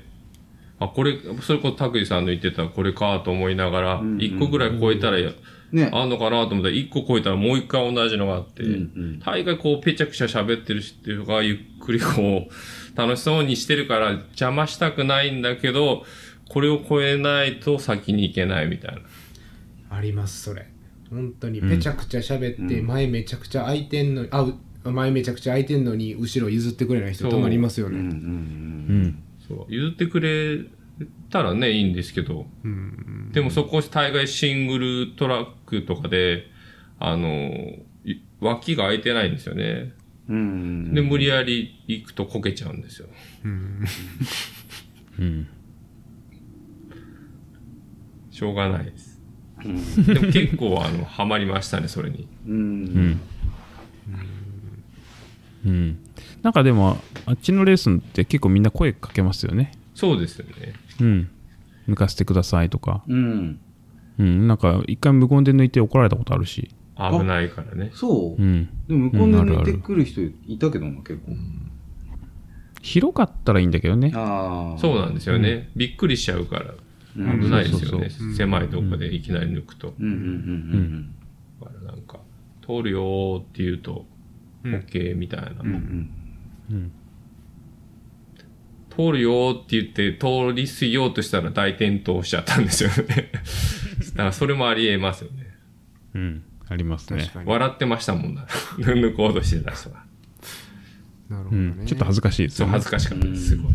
あ、これ、それこそ拓司さんの言ってたこれかと思いながら、うんうん一個ぐらい超えたら、ね。あんのかなと思ったら、一個超えたらもう一回同じのがあって、うんうん大概こう、ぺちゃくちゃ喋ってる人がゆっくりこう、楽しそうにしてるから邪魔したくないんだけど、これを超えないと先に行けないみたいな。あります、それ。本当に、ぺちゃくちゃ喋って、うん前めちゃくちゃ空いてんの、あ、う前めちゃくちゃ空いてんのに、後ろ譲ってくれない人たまにいますようんうんね。譲ってくれたらね、いいんですけど、うん。でもそこ大概シングルトラックとかで、あの、い脇が空いてないんですよね。うんうん。で、無理やり行くとこけちゃうんですよ。うんうん。しょうがないです。うんでも結構、あの、ハマりましたね、それに。う。うんん。うん。なんかでも、あっちのレースって結構みんな声かけますよね。そうですよね。うん。抜かせてくださいとか。うん。うん。なんか、一回無言で抜いて怒られたことあるし。危ないからね。そうう。ん。でも向こうで抜いてくる人いたけどな、結構。広かったらいいんだけどね。ああ。そうなんですよね。びっくりしちゃうから。うん危ないですよね狭いとこでいきなり抜くと。うんうんうんだからなんか、通るよーって言うと、OK みたいな。うんうん。通るよーって言って、通り過ぎようとしたら大転倒しちゃったんですよね。だからそれもありえますよね。うん。ありますね。笑ってましたもんな。抜こうとしてた人は。うなるほどね。ん。ちょっと恥ずかしいですそう、よね。恥ずかしかったです。すごい。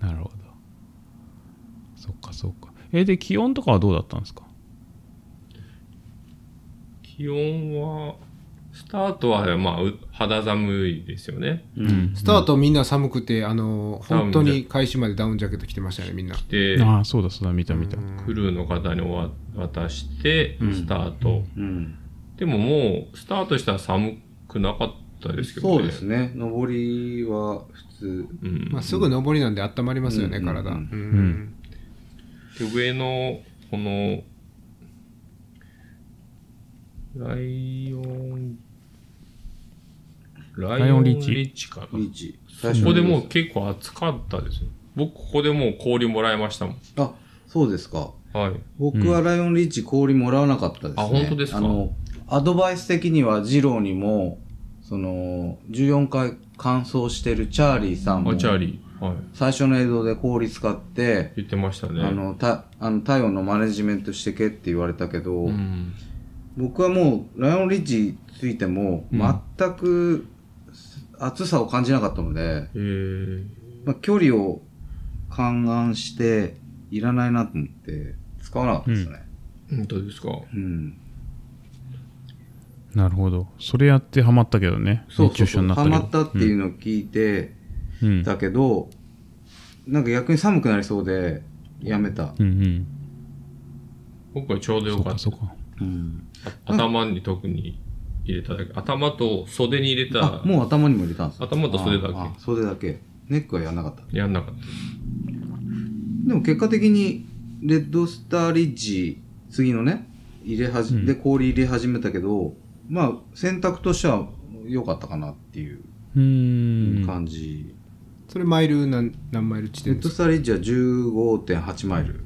なるほど。そっかそっか。え、で、気温とかはどうだったんですか？気温は、スタートは、まあ、う肌寒いですよね。うん。スタートみんな寒くて、あの、本当に開始までダウンジャケット着てましたね、みんな。で、ああ、そうだそうだ、見た見た。クルーの方にわ渡して、スタート。うん。でももう、スタートしたら寒くなかったですけどね。そうですね。上りは普通。うん。まあ、すぐ上りなんで温まりますよね、うん体。で上の、この、ライオン、ライオンリーチリッチかな。リーチ。ここでもう結構暑かったですよ。僕、ここでもう氷もらいましたもん。あ、そうですか。はい。僕はライオンリーチ氷もらわなかったですね。あ本当ですか？あの、アドバイス的には二郎にも、その、14回完走してるチャーリーさんも、あ、チャーリー。はい。最初の映像で氷使って、言ってましたね。あの、た、あの、体温のマネジメントしてけって言われたけど、うん。僕はもう、ライオンリッチついても、うん全く暑さを感じなかったので。まあ、距離を勘案して、いらないなと思って、使わなかったですね。本当ですか。うん。なるほど。それやってハマったけどね。そう熱中症そうそう。ハになったったっていうのを聞いてうん。たけど、なんか逆に寒くなりそうで、やめた。うんうん。僕はちょうどよかったそうかそう。か。うん。頭に特に入れただけ。頭と袖に入れあた、、もう頭にも入れたんですか頭と袖だけ袖だけ。ネックはやんなかった。やんなかった。でも結果的に、レッドスターリッジ、次のね、入れはじ、うんで氷入れ始めたけど、まあ、選択としては良かったかなっていううーん。感じ。それマイル何何マイル地レッド点ですか？スターリッジは15.8マイル。や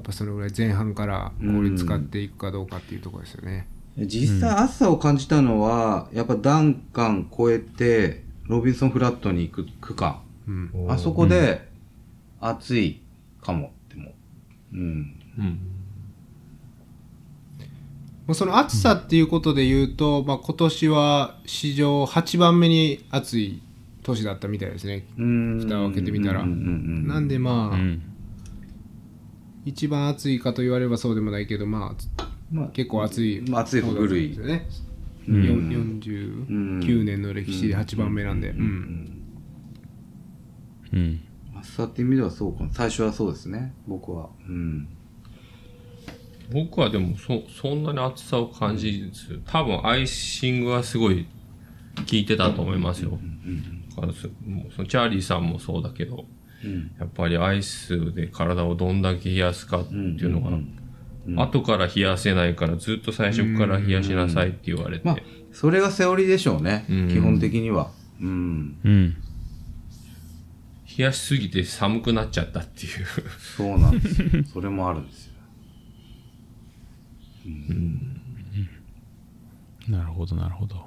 っぱそのぐらい前半から氷使っていくかどうかっていうところですよね。実際暑さを感じたのは、やっぱダンカン越えて、ロビンソンフラットに行く区間。うん。あそこで、暑いかも、でも。うん。うん。まあその暑さっていうことで言うと、まあ今年は史上8番目に暑い年だったみたいですね。うん蓋を開けてみたらうんうんうんなんでまあ、うん。一番暑いかと言われればそうでもないけど、まあまあ、結構暑いまあ暑い古いですよね。うん。よん。49年の歴史で8番目なんで。うん。うん。暑さっていう意味ではそうかも。最初はそうですね、僕は。うん。僕はでもそ、そん。なに暑さを感じず、多分アイシングはすごい効いてたと思いますよ。だからそもうそのチャーリーさん。もそうだけど、うん。やっぱりアイスで体をどん。だけ冷やすかっていうのが、うん後から冷やせないからずっと最初から冷やしなさいって言われて、まあ、それがセオリーでしょうね。うん基本的には。うん。うん。冷やしすぎて寒くなっちゃったっていう。そうなんですよ。それもあるんですよ。なるほど、なるほど。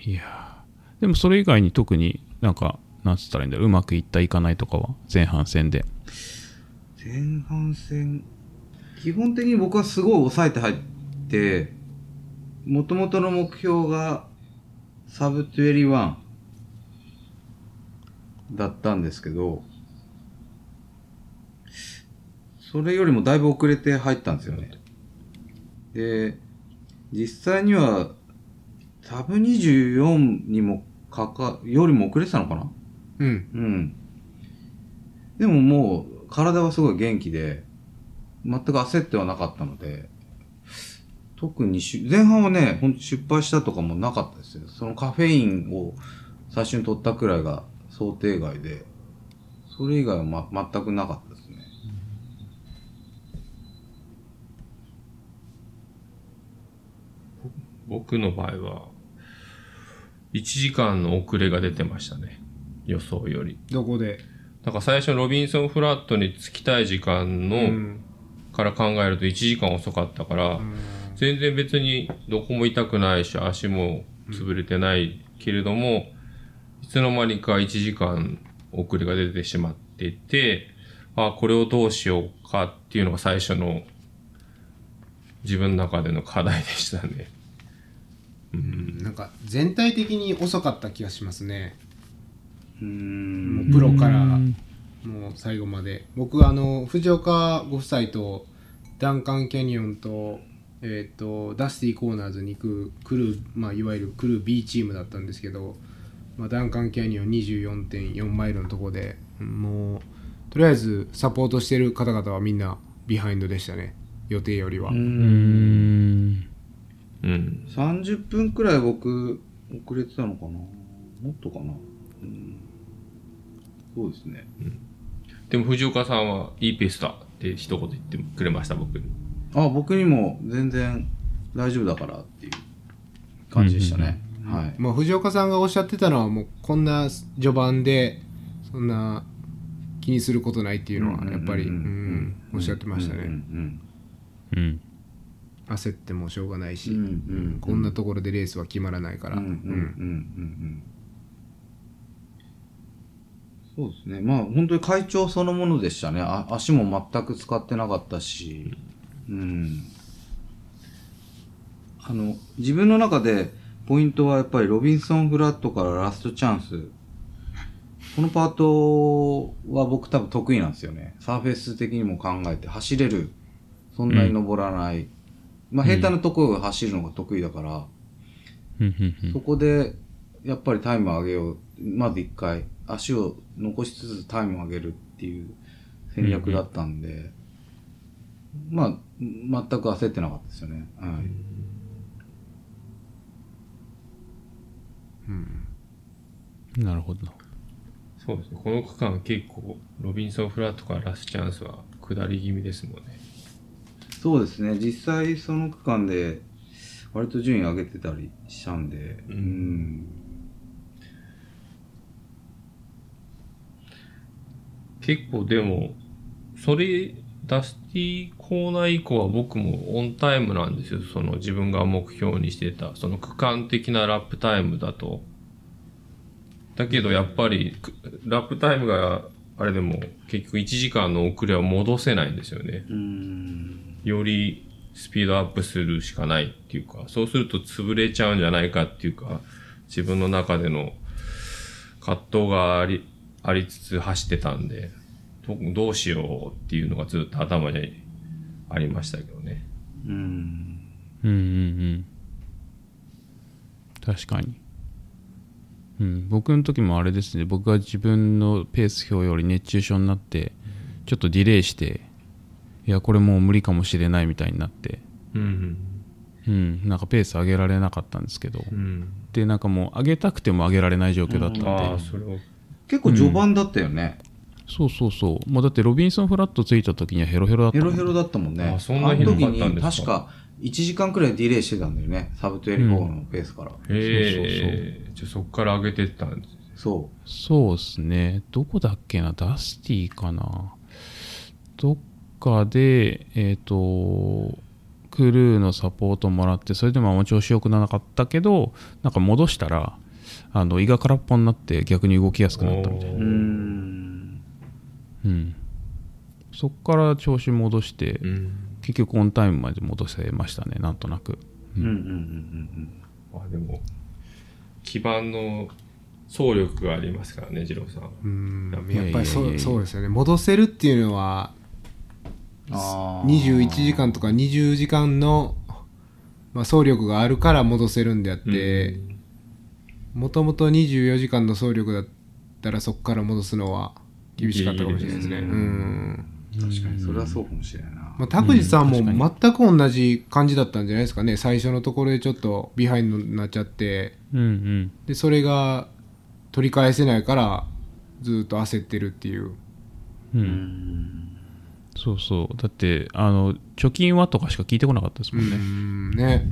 いやーでもそれ以外に特になんか、なんつったらいいんだろう、うまくいったいかないとかは、前半戦で。前半戦、基本的に僕はすごい抑えて入って、元々の目標がサブ21だったんですけど、それよりもだいぶ遅れて入ったんですよね。で、実際には、サブ24にもかか、よりも遅れてたのかな？うん。うん。でももう、体はすごい元気で、全く焦ってはなかったので、特にし前半はね、ほんと失敗したとかもなかったですよ。そのカフェインを最初に取ったくらいが想定外で、それ以外は、ま、全くなかったですね。僕の場合は、1時間の遅れが出てましたね。予想より。どこで？だから最初ロビンソンフラットに着きたい時間の、うん。から考えると1時間遅かったから、全然別にどこも痛くないし、足も潰れてないけれども、いつの間にか1時間遅れが出てしまっていて、あ、これをどうしようかっていうのが最初の自分の中での課題でしたね。なんか全体的に遅かった気がしますね。うー。もうんプロからもう最後まで。僕はあの、藤岡ご夫妻とダンカンキャニオンと、えっ、と、ダスティコーナーズに行くクルー、まあいわゆるクルー B チームだったんですけど、まあ、ダンカンキャニオン24.4マイルのとこで、もう、とりあえずサポートしてる方々はみんなビハインドでしたね。予定よりは。うーん。うん。30分くらい僕、遅れてたのかな？もっとかな、うん、そうですね。でも藤岡さんはいいペースだって一言言ってくれました、僕に。あ、僕にも全然大丈夫だからっていう感じでしたね。はい。まあ、藤岡さんがおっしゃってたのはもうこんな序盤でそんな気にすることないっていうのはやっぱり、うんうんうんうんおっしゃってましたね、うんうん。焦ってもしょうがないし、うんうんうんこんなところでレースは決まらないから、うんうんうんうんうんそうですね。まあ本当に会長そのものでしたね。あ足も全く使ってなかったし、うん。あの、自分の中でポイントはやっぱりロビンソンフラットからラストチャンス。このパートは僕多分得意なんですよね。サーフェス的にも考えて走れる。そんなに登らない。まあ平坦なところを走るのが得意だから、うんうんうんそこで、やっぱりタイム上げよう。まず一回。足を残しつつタイムを上げるっていう戦略だったんで、まあ、全く焦ってなかったですよね。はい。なるほど。そうですね。この区間結構、ロビンソンフラットからラスチャンスは下り気味ですもんね。そうですね。実際その区間で割と順位上げてたりしたんで、ううん結構でも、それ、ダスティコーナー以降は僕もオンタイムなんですよ。その自分が目標にしてた、その区間的なラップタイムだと。だけどやっぱり、くラップタイムがあれでも結局1時間の遅れは戻せないんですよね。うん。よりスピードアップするしかないっていうか、そうすると潰れちゃうんじゃないかっていうか、自分の中での葛藤があり、ありつつ走ってたんで、どどうしようっていうのがずっと頭にありましたけどね。うん。うんうんうん。確かに。うん、僕の時もあれですね、僕が自分のペース表より熱中症になって、ちょっとディレイして、いや、これもう無理かもしれないみたいになって、うん。うん、なんかペース上げられなかったんですけど、うん。で、なんかもう上げたくても上げられない状況だったんで、ああ、それを。結構序盤だったよね。そうそうそう、もうだってロビンソンフラットついた時にはヘロヘロだったもんヘロヘロだったもんね。あそんなひどかったんですか？あの時に確か1時間くらいディレイしてたんだよね。サブ24のペースから。へえ。じゃあそこから上げてったんです。そそうですね。どこだっけな？ダスティかな？どっかで、えっ、と、クルーのサポートもらって、それでもあんま調子良くなかったけど、なんか戻したら、あの、胃が空っぽになって逆に動きやすくなったみたいな。う。ん。うん。そっから調子戻して、うん。結局オンタイムまで戻せましたね、なんとなく。うんうんうんうんあ、でも、基盤の総力がありますからね、二郎さんは。うんいややっぱりそいやいやいうやそうですよね戻せるっていうのはうん。あー21時間とか20時間の、まあ、総力があるから戻せるんであってもともと24時間の総力だったらそこから戻すのは厳しかったかもしれないですね。いういん確かに、それはそうかもしれないな。まあ、拓司さんもうん全く同じ感じだったんじゃないですかね最初のところでちょっとビハインドになっちゃってうんうん。でそれが取り返せないからずっと焦ってるっていうう。うんん。そうそう。だって、あの、貯金はとかしか聞いてこなかったですうもんね。んね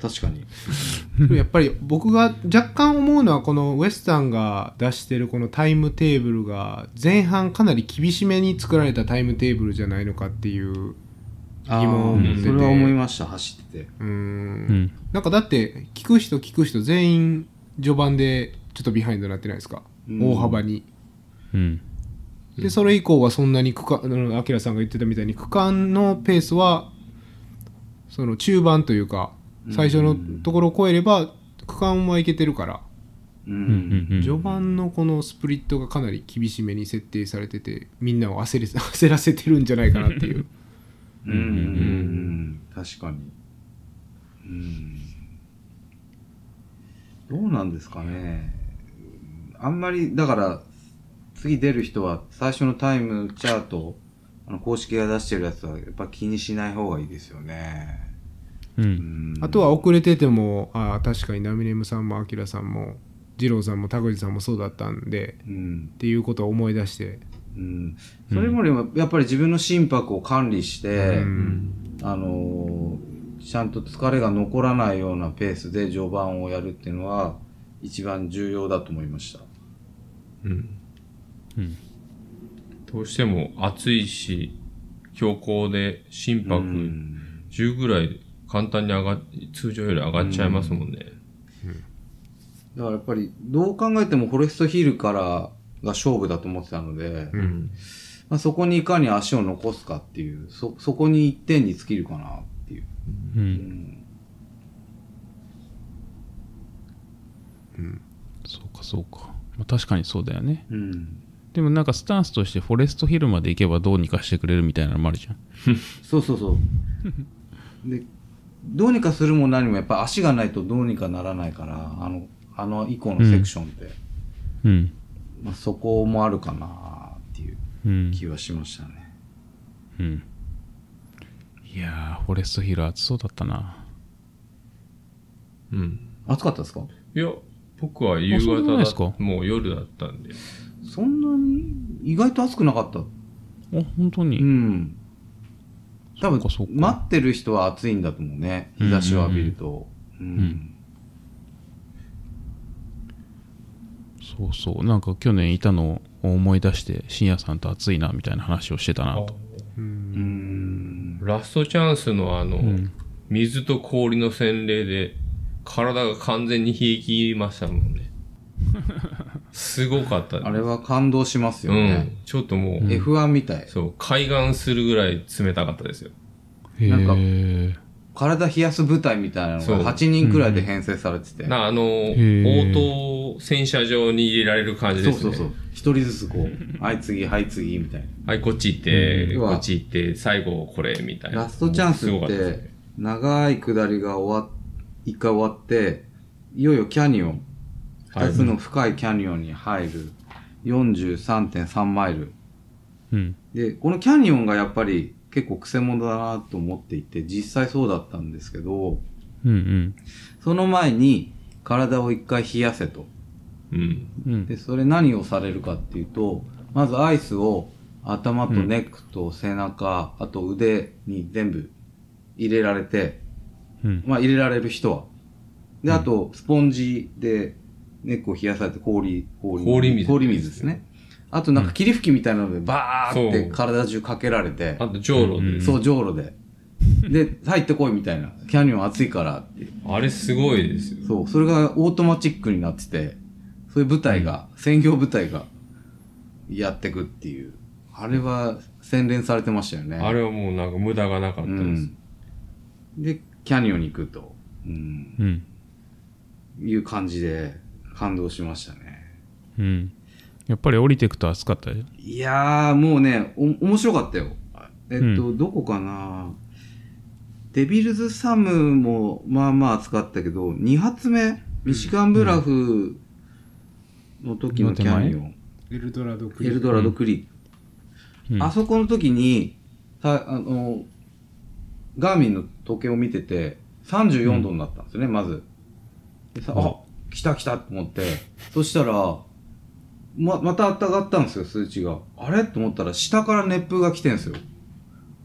確かに。やっぱり僕が若干思うのはこのウエスタンが出してるこのタイムテーブルが前半かなり厳しめに作られたタイムテーブルじゃないのかっていう疑問を持っててそれは思いました、走ってて。うーんうん。なんかだって聞く人聞く人全員序盤でちょっとビハインドになってないですか、うん大幅にうん。でそれ以降はそんなに区間あのアキラさんが言ってたみたいに区間のペースはその中盤というか最初のところを超えれば区間はいけてるからううんうんうん。序盤のこのスプリットがかなり厳しめに設定されててみんなを焦り 焦らせてるんじゃないかなっていううんうんうんうん。確かに。うん。どうなんですかね。あんまり、だから、次出る人は最初のタイムチャート、あの公式が出してるやつはやっぱ気にしない方がいいですよね。う。うんんあとは遅れててもああ確かにナミネムさんもアキラさんも二郎さんも田口さんもそうだったんでうん。っていうことを思い出して、うん。それよりも、やっぱり自分の心拍を管理して、うんあのーちゃんと疲れが残らないようなペースで序盤をやるっていうのは一番重要だと思いました。うん。うん。どうしても暑いし、標高で心拍うん10ぐらい簡単に上がっ、通常より上がっちゃいますもんね。だからやっぱりどう考えてもフォレストヒルからが勝負だと思ってたので、うん。まあ、そこにいかに足を残すかっていう、そ、そこに一点に尽きるかなっていう。う。うんん。そうか、そうか。まあ、確かにそうだよね。うん。でもなんかスタンスとしてフォレストヒルまで行けばどうにかしてくれるみたいなのもあるじゃん。そうそうそう。で、どうにかするも何もやっぱ足がないとどうにかならないから、あの、あの以降のセクションって。うん。まあ、そこもあるかなっていううん。気はしましたね。うん。いやー、フォレストヒル暑そうだったな。うん。暑かったですか？いや、僕は夕方ですか？だ、もう夜だったんで。そんなに意外と暑くなかった？あ、本当に、うん。多分待ってる人は暑いんだと思うね。日差しを浴びると。うんんそうそう。なんか去年いたのを思い出して、深夜さんと暑いな、みたいな話をしてたなと。うん。ラストチャンスのあの、うん。水と氷の洗礼で、体が完全に冷え切りましたもんね。すごかった。あれは感動しますようねん。。ちょっともう、F1 みたい。そう、海岸するぐらい冷たかったですよ。へなんかえ。体冷やす舞台みたいなのそうが8人くらいで編成されてて。な、あの、ー応答洗車場に入れられる感じですね。そうそうそう。一人ずつこう、はい次、はい次、みたいな。はい、こっち行って、うんこっち行って、最後これ、みたいな。ラストチャンスすごっかったですねて、長い下りが終わっ、一回終わって、いよいよキャニオン、はい二つの深いキャニオンに入る、43.3マイル。うん。で、このキャニオンがやっぱり結構癖者だなと思っていて、実際そうだったんですけど、うんうん。その前に体を一回冷やせと。うん。うん。で、それ何をされるかっていうと、まずアイスを頭とネックと背中、あと腕に全部入れられて、うん。まあ入れられる人は。で、あと、スポンジでネックを冷やされて氷、氷。氷水氷水ですね。あとなんか霧吹きみたいなのでバーって体中かけられて、あと、じょうろで、うんそう、じょうろで。で、入ってこいみたいな。キャニオン暑いからって。あれすごいですよ。そう、それがオートマチックになってて、そういう部隊が、専業部隊がやってくっていう。あれは洗練されてましたよね。あれはもうなんか無駄がなかったです。うん。で、キャニオンに行くと、うん、うん。いう感じで感動しましたね。うん。やっぱり降りてくと暑かったよ。いやー、もうね、お、面白かったよ。えっと、うどこかな？デビルズサムも、まあまあ暑かったけど、2発目、ミシガンブラフの時のキャニオン、エルドラドクリエルドラドクリーク。うん。あそこの時に、たあの、ガーミンの時計を見てて、34度になったんですよね、まず。でさ、うんあ、来た来たと思って、そしたら、ま、また上がったんですよ、数値が。あれ？と思ったら、下から熱風が来てんですよ。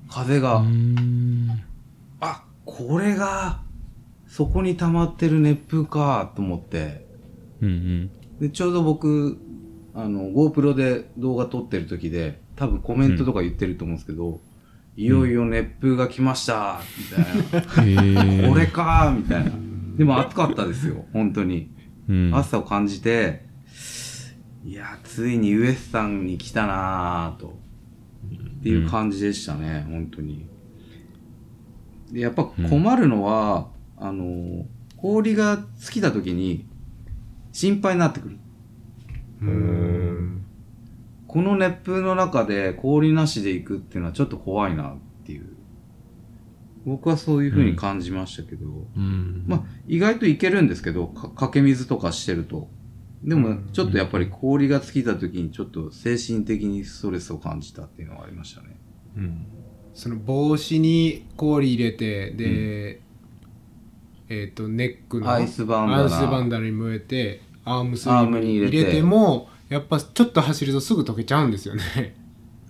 風が。あ、これが、そこに溜まってる熱風か、と思って。うんうん。で、ちょうど僕、あの、GoPro で動画撮ってる時で、多分コメントとか言ってると思うんですけど、いよいよ熱風が来ました、みたいな。これかーみたいな。でも暑かったですよ、本当に。うん。暑さを感じて、いや、ついにウエスタンに来たなーと。っていう感じでしたね、本当に。で、やっぱ困るのは、あの、氷が尽きた時に心配になってくる。うん。この熱風の中で氷なしで行くっていうのはちょっと怖いなっ。僕はそういう風に感じましたけど。うん。まあ、意外といけるんですけど、かかけ水とかしてると。でも、ちょっとやっぱり氷が尽きた時にちょっと精神的にストレスを感じたっていうのがありましたね。うん。その帽子に氷入れてで、えっ、とネックのアイスバンダナアイスバンダナに燃えてアームスにムに入れて入れてもやっぱちょっと走るとすぐ溶けちゃうんですよね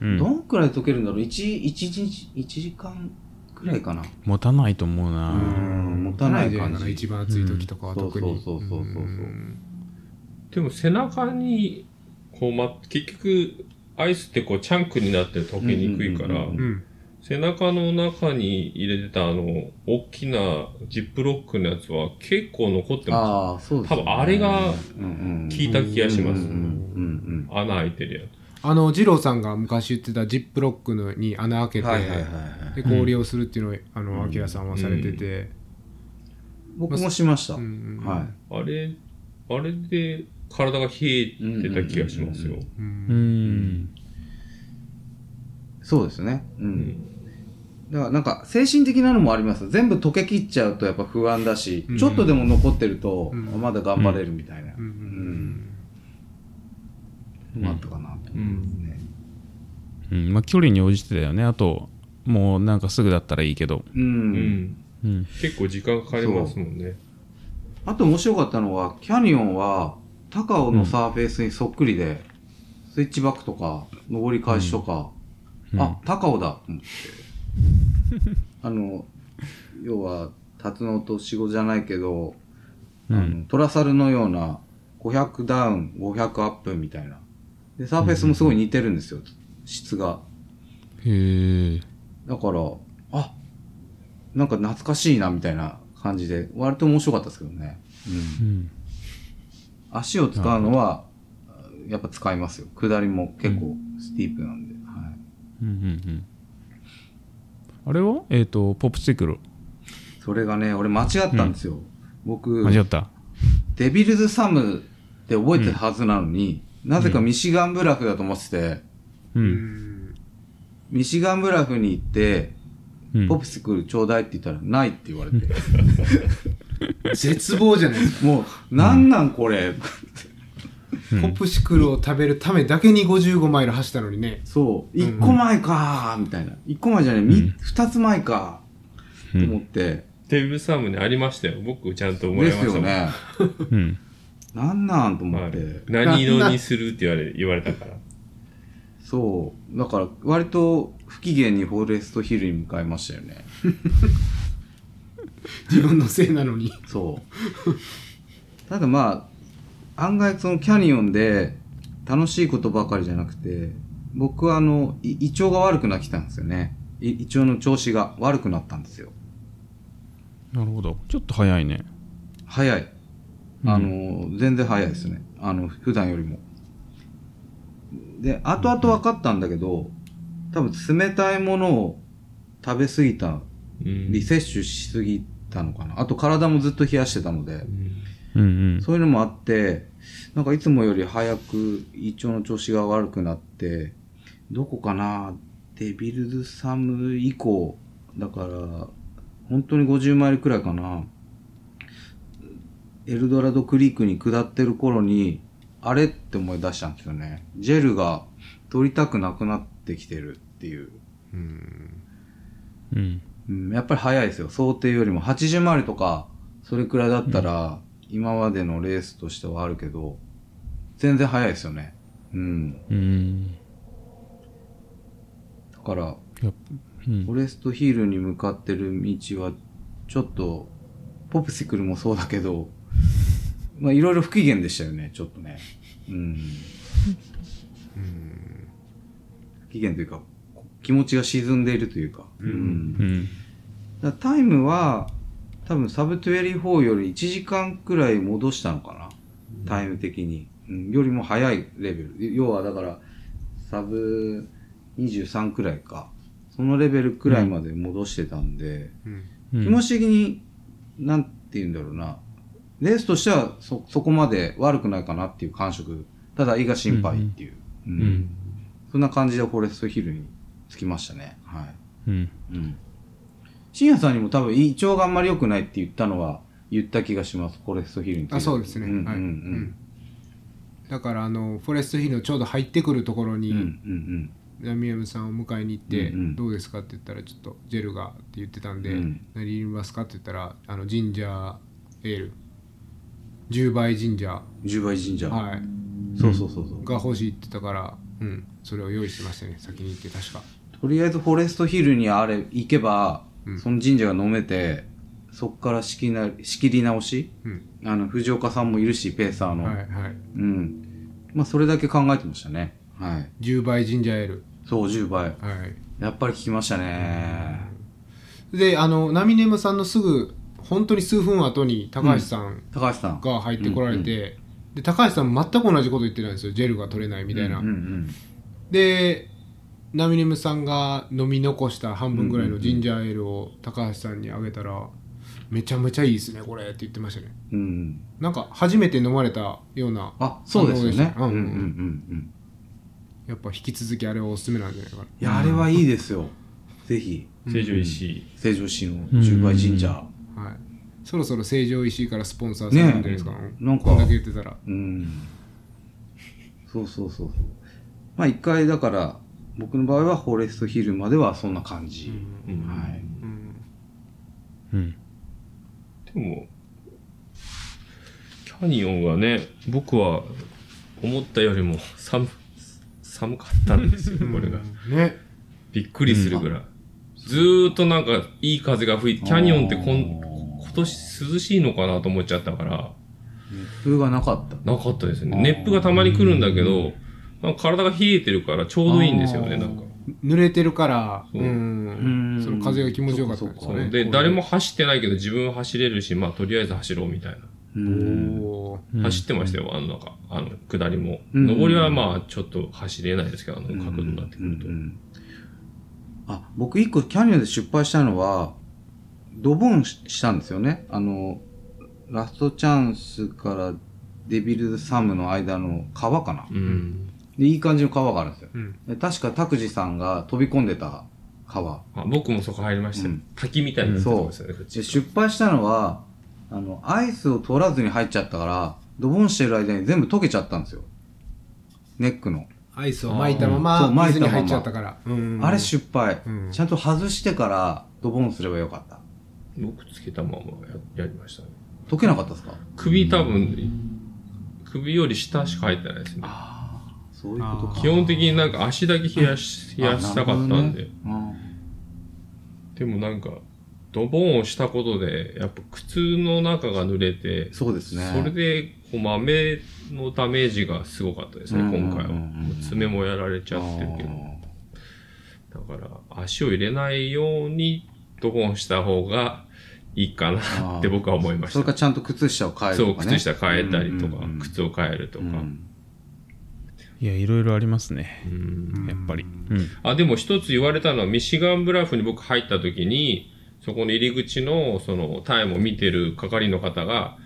うん どんくらい溶けるんだろう ?1、一日、一時間くらいかな。持たないと思ううな。ん、持たないじゃ感じ。一番暑い時とかは特に、そうそうそうそうそうでも背中に、こう、ま、結局、アイスってこう、チャンクになって溶けにくいからうんうんうんうん、うん背中の中に入れてたあの、大きなジップロックのやつは結構残ってまああ、そうですよね多分あれがうんうんす。聞いた気がします。うんうんうん穴開いてるやあの二郎さんが昔言ってたジップロックのに穴開けて、はいはいはいはい。で氷をするっていうのをあのアキラさんはされてて、僕もしました。うんはつ。あれ、あれで体が冷えてた気がしますよ。ううんん。い。そうですね。う。うんんだからなんか精神的なのもあります。全部溶けきっちゃうとやっぱ不安だし、うんちょっとでも残ってると、うんまだ頑張れるみたいな。うんうんのがあったかなうんまあ、距離に応じてだよねあともうなんかすぐだったらいいけど、うん。うん。うん、結構時間かかりますもんね。あと面白かったのは、キャニオンは、高尾のサーフェイスにそっくりで、スイッチバックとか、登り返しとか、うんあ、高尾だと思って。あの、要は、タツノオトシゴじゃないけど、うあのんトラサルのような500ダウン、500アップみたいな。で、サーフェイスもすごい似てるんですよ、質が。へえだから、あ、なんか懐かしいなみたいな感じで、割と面白かったですけどね。うんうん足を使うのは、やっぱ使いますよ。下りも結構スティープなんで。はい。うんうんうんあれは？えっ、とポップスティクルそれがね、俺間違ったんですよ。僕、間違った？デビルズサムって覚えてるはずなのに、なぜかミシガンブラフだと思ってて、ううんん。ミシガンブラフに行って、うんポップスクルちょうだいって言ったら、ないって言われて。絶望じゃないですか。もう、なんなんこれ。うんポップシクルを食べるためだけに55マイル走ったのにね。そう、一個前かーみたいな。一個前じゃない、みうん二つ前かと思っんて。テーブルサムね、ありましたよ。僕ちゃんともらいでますしたもん。よね。うんなんなんと思はいって。。何色にするって言われ、言われたから。そう。だから、割と不機嫌にフォレストヒルに向かいましたよね。自分のせいなのに。そう。ただまあ、案外そのキャニオンで楽しいことばかりじゃなくて、僕はあの、い胃腸が悪くなってきたんですよね。い胃腸の調子が悪くなったんですよ。なるほどちょっと早いね早い。あの、全然早いですね。あの、普段よりも。で、後々分かったんだけど、多分冷たいものを食べ過ぎたうんリ摂取しすぎたのかな。あと体もずっと冷やしてたのでう、んうんうんそういうのもあって、なんかいつもより早く胃腸の調子が悪くなって、どこかなデビルズサム以降、だから、本当に50マイルくらいかな。エルドラドクリークに下ってる頃に、あれって思い出したんですよね。ジェルが取りたくなくなってきてるっていう。うんうん、やっぱり早いですよ。想定よりも80マイルとか、それくらいだったら、今までのレースとしてはあるけど、全然早いですよね。うん。うんだから、フォレストヒールに向かってる道は、ちょっと、ポプシクルもそうだけど、まあいろいろ不機嫌でしたよね、ちょっとね。うん。不機嫌というか、気持ちが沈んでいるというか。うんうんタイムは、多分サブ24より1時間くらい戻したのかな。タイム的に。うん、よりも早いレベル。要はだから、サブ23くらいか。そのレベルくらいまで戻してたんで、うん気持ち的に、なんて言うんだろうな。レースとしてはそ、そこまで悪くないかなっていう感触。ただ胃が心配っていう。うんうんそんな感じでフォレストヒルに着きましたね。はい。うんうん。深夜さんにも多分胃腸があんまり良くないって言ったのは言った気がします。フォレストヒルに。あ、そうですね。うんうんはい。ううんん。だから、あの、フォレストヒルのちょうど入ってくるところに、うんラミヤムさんを迎えに行って、どうですかって言ったら、ちょっとジェルがって言ってたんで、うん何入れますかって言ったら、あの、ジンジャーエール。10倍ジンジャうん。10倍神社。ー。はい。そうそうそうそう。が欲しいって言ったから、うん。それを用意してましたね。先に行って、確か。とりあえずフォレストヒルにあれ行けば、うんその神社が飲めて、そっから仕切な仕切り直し？うん。あの、藤岡さんもいるし、ペーサーの。はいはい。うん。まあ、それだけ考えてましたね。はい。10倍ジンジャーエール。そう、10倍。はい。やっぱり聞きましたね。で、あの、ナミネムさんのすぐ、本当に数分後に高橋さん高橋さん。が入ってこられて、で、高橋さん全く同じこと言ってたんですよ。ジェルが取れないみたいな。うんうんで、ナミネムさんが飲み残した半分ぐらいのジンジャーエールを高橋さんにあげたら、めちゃめちゃいいですね、これって言ってましたね。うん。うん。なんか、初めて飲まれたような、あ、そうですよね。うんんううんうんうん。やっぱ引き続きあれはおすすめなんじゃないかな。いや、あれはいいですよ。ぜひ、成城石井。成城市の10倍神社。はい。そろそろ成城石井からスポンサーされるんじゃないですか？ねえなんかこんだけ言ってたら。うん。そうそうそうそう。まあ一回だから、僕の場合はフォレストヒルまではそんな感じ。うんはい。うんうん。でも、キャニオンはね、僕は思ったよりも寒、寒かったんですよ、これが。ね。びっくりするぐらい。ずーっとなんかいい風が吹いて、キャニオンってこん今年涼しいのかなと思っちゃったから、熱風がなかった。なかったですね。熱風がたまに来るんだけど、なんか体が冷えてるからちょうどいいんですよね、なんか。濡れてるから、そううん。その風が気持ちよかったかよね。で、誰も走ってないけど自分は走れるし、まあとりあえず走ろうみたいな。走ってましたよ、あの中、あの、下りも。うん上りはまあちょっと走れないですけど、あの角度になってくると。あ、僕一個キャニオンで失敗したのは、ドボンししたんですよね。あの、ラストチャンスからデビルズサムの間の川かな。うん。で、いい感じの川があるんですよ。うん。で確か拓司さんが飛び込んでた川。あ僕もそこ入りましたよ、うん滝みたいになってましたね、で、失敗したのは、あの、アイスを取らずに入っちゃったから、ドボンしてる間に全部溶けちゃったんですよ。ネックの。アイスを巻いたまそうま、巻いたまま水に入っちゃったから。うんあれ失敗、うんちゃんと外してからドボンすればよかった。僕つけたままややりましたね。溶けなかったですか？首多分、首より下しか入ってないですね。ああ、そういうことか。基本的になんか足だけ冷やし、冷やしたかったんで。あでもなんか、ドボンをしたことで、やっぱ靴の中が濡れて、そうですね。それで、こう豆のダメージがすごかったですね、うん今回は。爪もやられちゃってるけど。だから、足を入れないようにドボンした方がいいかなって僕は思いました。それかちゃんと靴下を変えるそう、とかね。靴下変えたりとかうんうんうん、靴を変えるとか。うんいや、いろいろありますね。うんやっぱり。うん。あ、でも一つ言われたのは、ミシガンブラフに僕入った時に、そこの入り口の、その、タイムを見てる係の方が、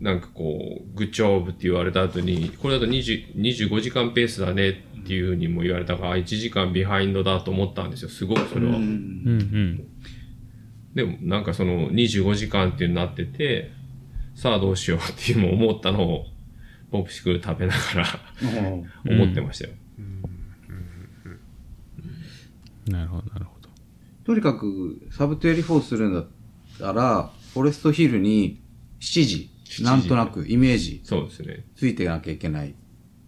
なんかこう、グッジョブって言われた後に、これだと20 25時間ペースだねっていうふうにも言われたから、1時間ビハインドだと思ったんですよ、すごくそれは。うんうんうん。でも、なんかその25時間っていうになってて、さあどうしようっていうのを思ったのを、ポプシクル食べながらうん。思ってましたよ。なるほど、なるほど。とにかく、サブ24するん。だったら、フォレストヒルに7時、7時なん。となくイメージそうですね。ついていかなきゃいけないっ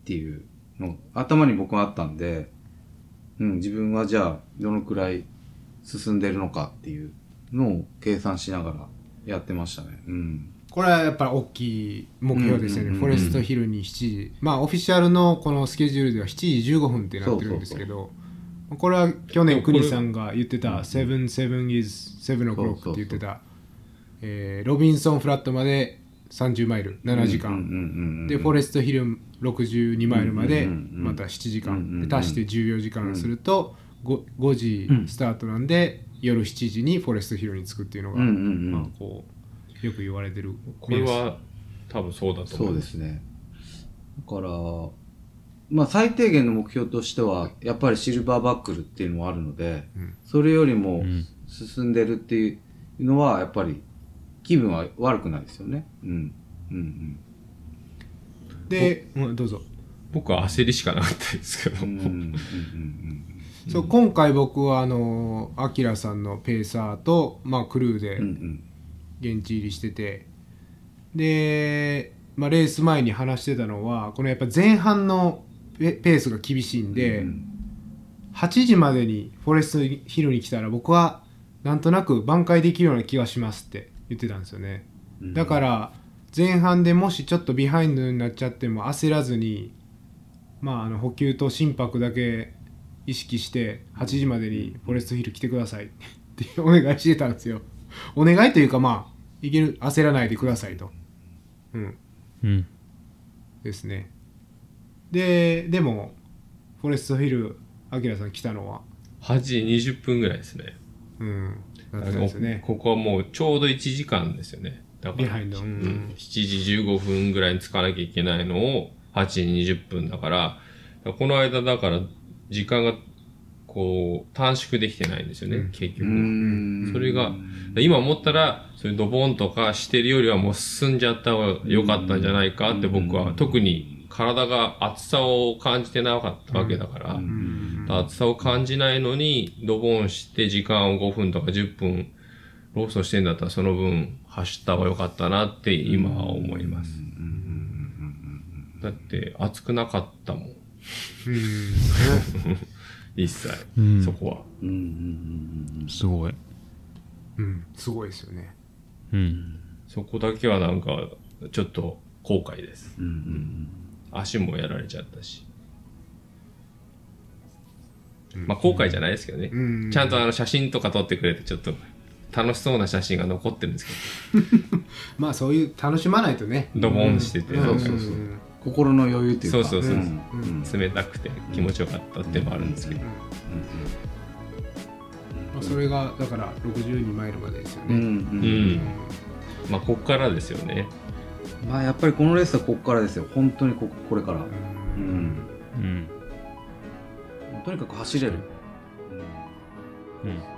ていうの、頭に僕はあったん。で、うん、自分はじゃあ、どのくらい進ん。でるのかっていうのを計算しながらやってましたね。うん。これはやっぱり大きい目標ですよね。フォレストヒルに7時。まあ、オフィシャルのこのスケジュールでは7時15分ってなってるんですけど、これは去年、国さんが言ってた、7、7 is 7 o'clock って言ってた、えーロビンソンフラットまで30マイル、7時間。で、フォレストヒル62マイルまでまた7時間、足して14時間すると 5, 5時スタートなんで、夜7時にフォレストヒルに着くっていうのが、うんうんうんまあ、こうよく言われてるこれは多分そうだと思そうですね。だから、まあ最低限の目標としては、やっぱりシルバーバックルっていうのもあるので、うんそれよりもうん進んでるっていうのは、やっぱり気分は悪くないですよね。うん。うんうん。で、うん、どうぞ、僕は焦りしかなかったですけど。うんうんうんうんそう今回僕はあのアキラさんのペーサーと、まあ、クルーで現地入りしててで、まあ、レース前に話してたのはこのやっぱ前半のペペースが厳しいんで、うん8時までにフォレストヒルに来たら僕はなんとなく挽回できるような気がしますって言ってたんですよね。うん。だから前半でもしちょっとビハインドになっちゃっても焦らずにまああの補給と心拍だけ意識して8時までにフォレストヒル来てください。ってお願いしてたんですよ。お願いというかまあいける焦らないでくださいと。うん。うん。ですね。ででもフォレストヒルアキラさん来たのは。8時20分ぐらいですね。うん。ね。ここはもうちょうど1時間ですよね。だからビハインド。うん。うん。7時15分ぐらいに着かなきゃいけないのを8時20分だから、この間だから時間がこう短縮できてないんですよね、うん。結局。うん。それが、今思ったら、そういうドボンとかしてるよりはもう進んじゃった方が良かったんじゃないかって僕は特に体が暑さを感じてなかったわけだから、うん。暑さを感じないのに、ドボンして時間を5分とか10分ローストしてんだったらその分走った方が良かったなって今は思います。だって暑くなかったもん。うん一切。うんそこは。うんうんうんすごい。うん、すごいですよね。うん。そこだけはなんか、ちょっと後悔です。うんうん足もやられちゃったし。まあ後悔じゃないですけどね。うんちゃんとあの写真とか撮ってくれてちょっと楽しそうな写真が残ってるんですけ まあそういう楽しまないとね。ど、ドボンしてて、うんなんかそうそううん心の余裕っていうか。そうそうそううんうん冷たくて気持ちよかったっていうのもあるんですけど。まあ、それがだから62マイルまでですよね。うんううんん。まあこっからですよね。まあやっぱりこのレースはここからですよ。本当にここれから。ううんん。うん。とにかく走れる。うん。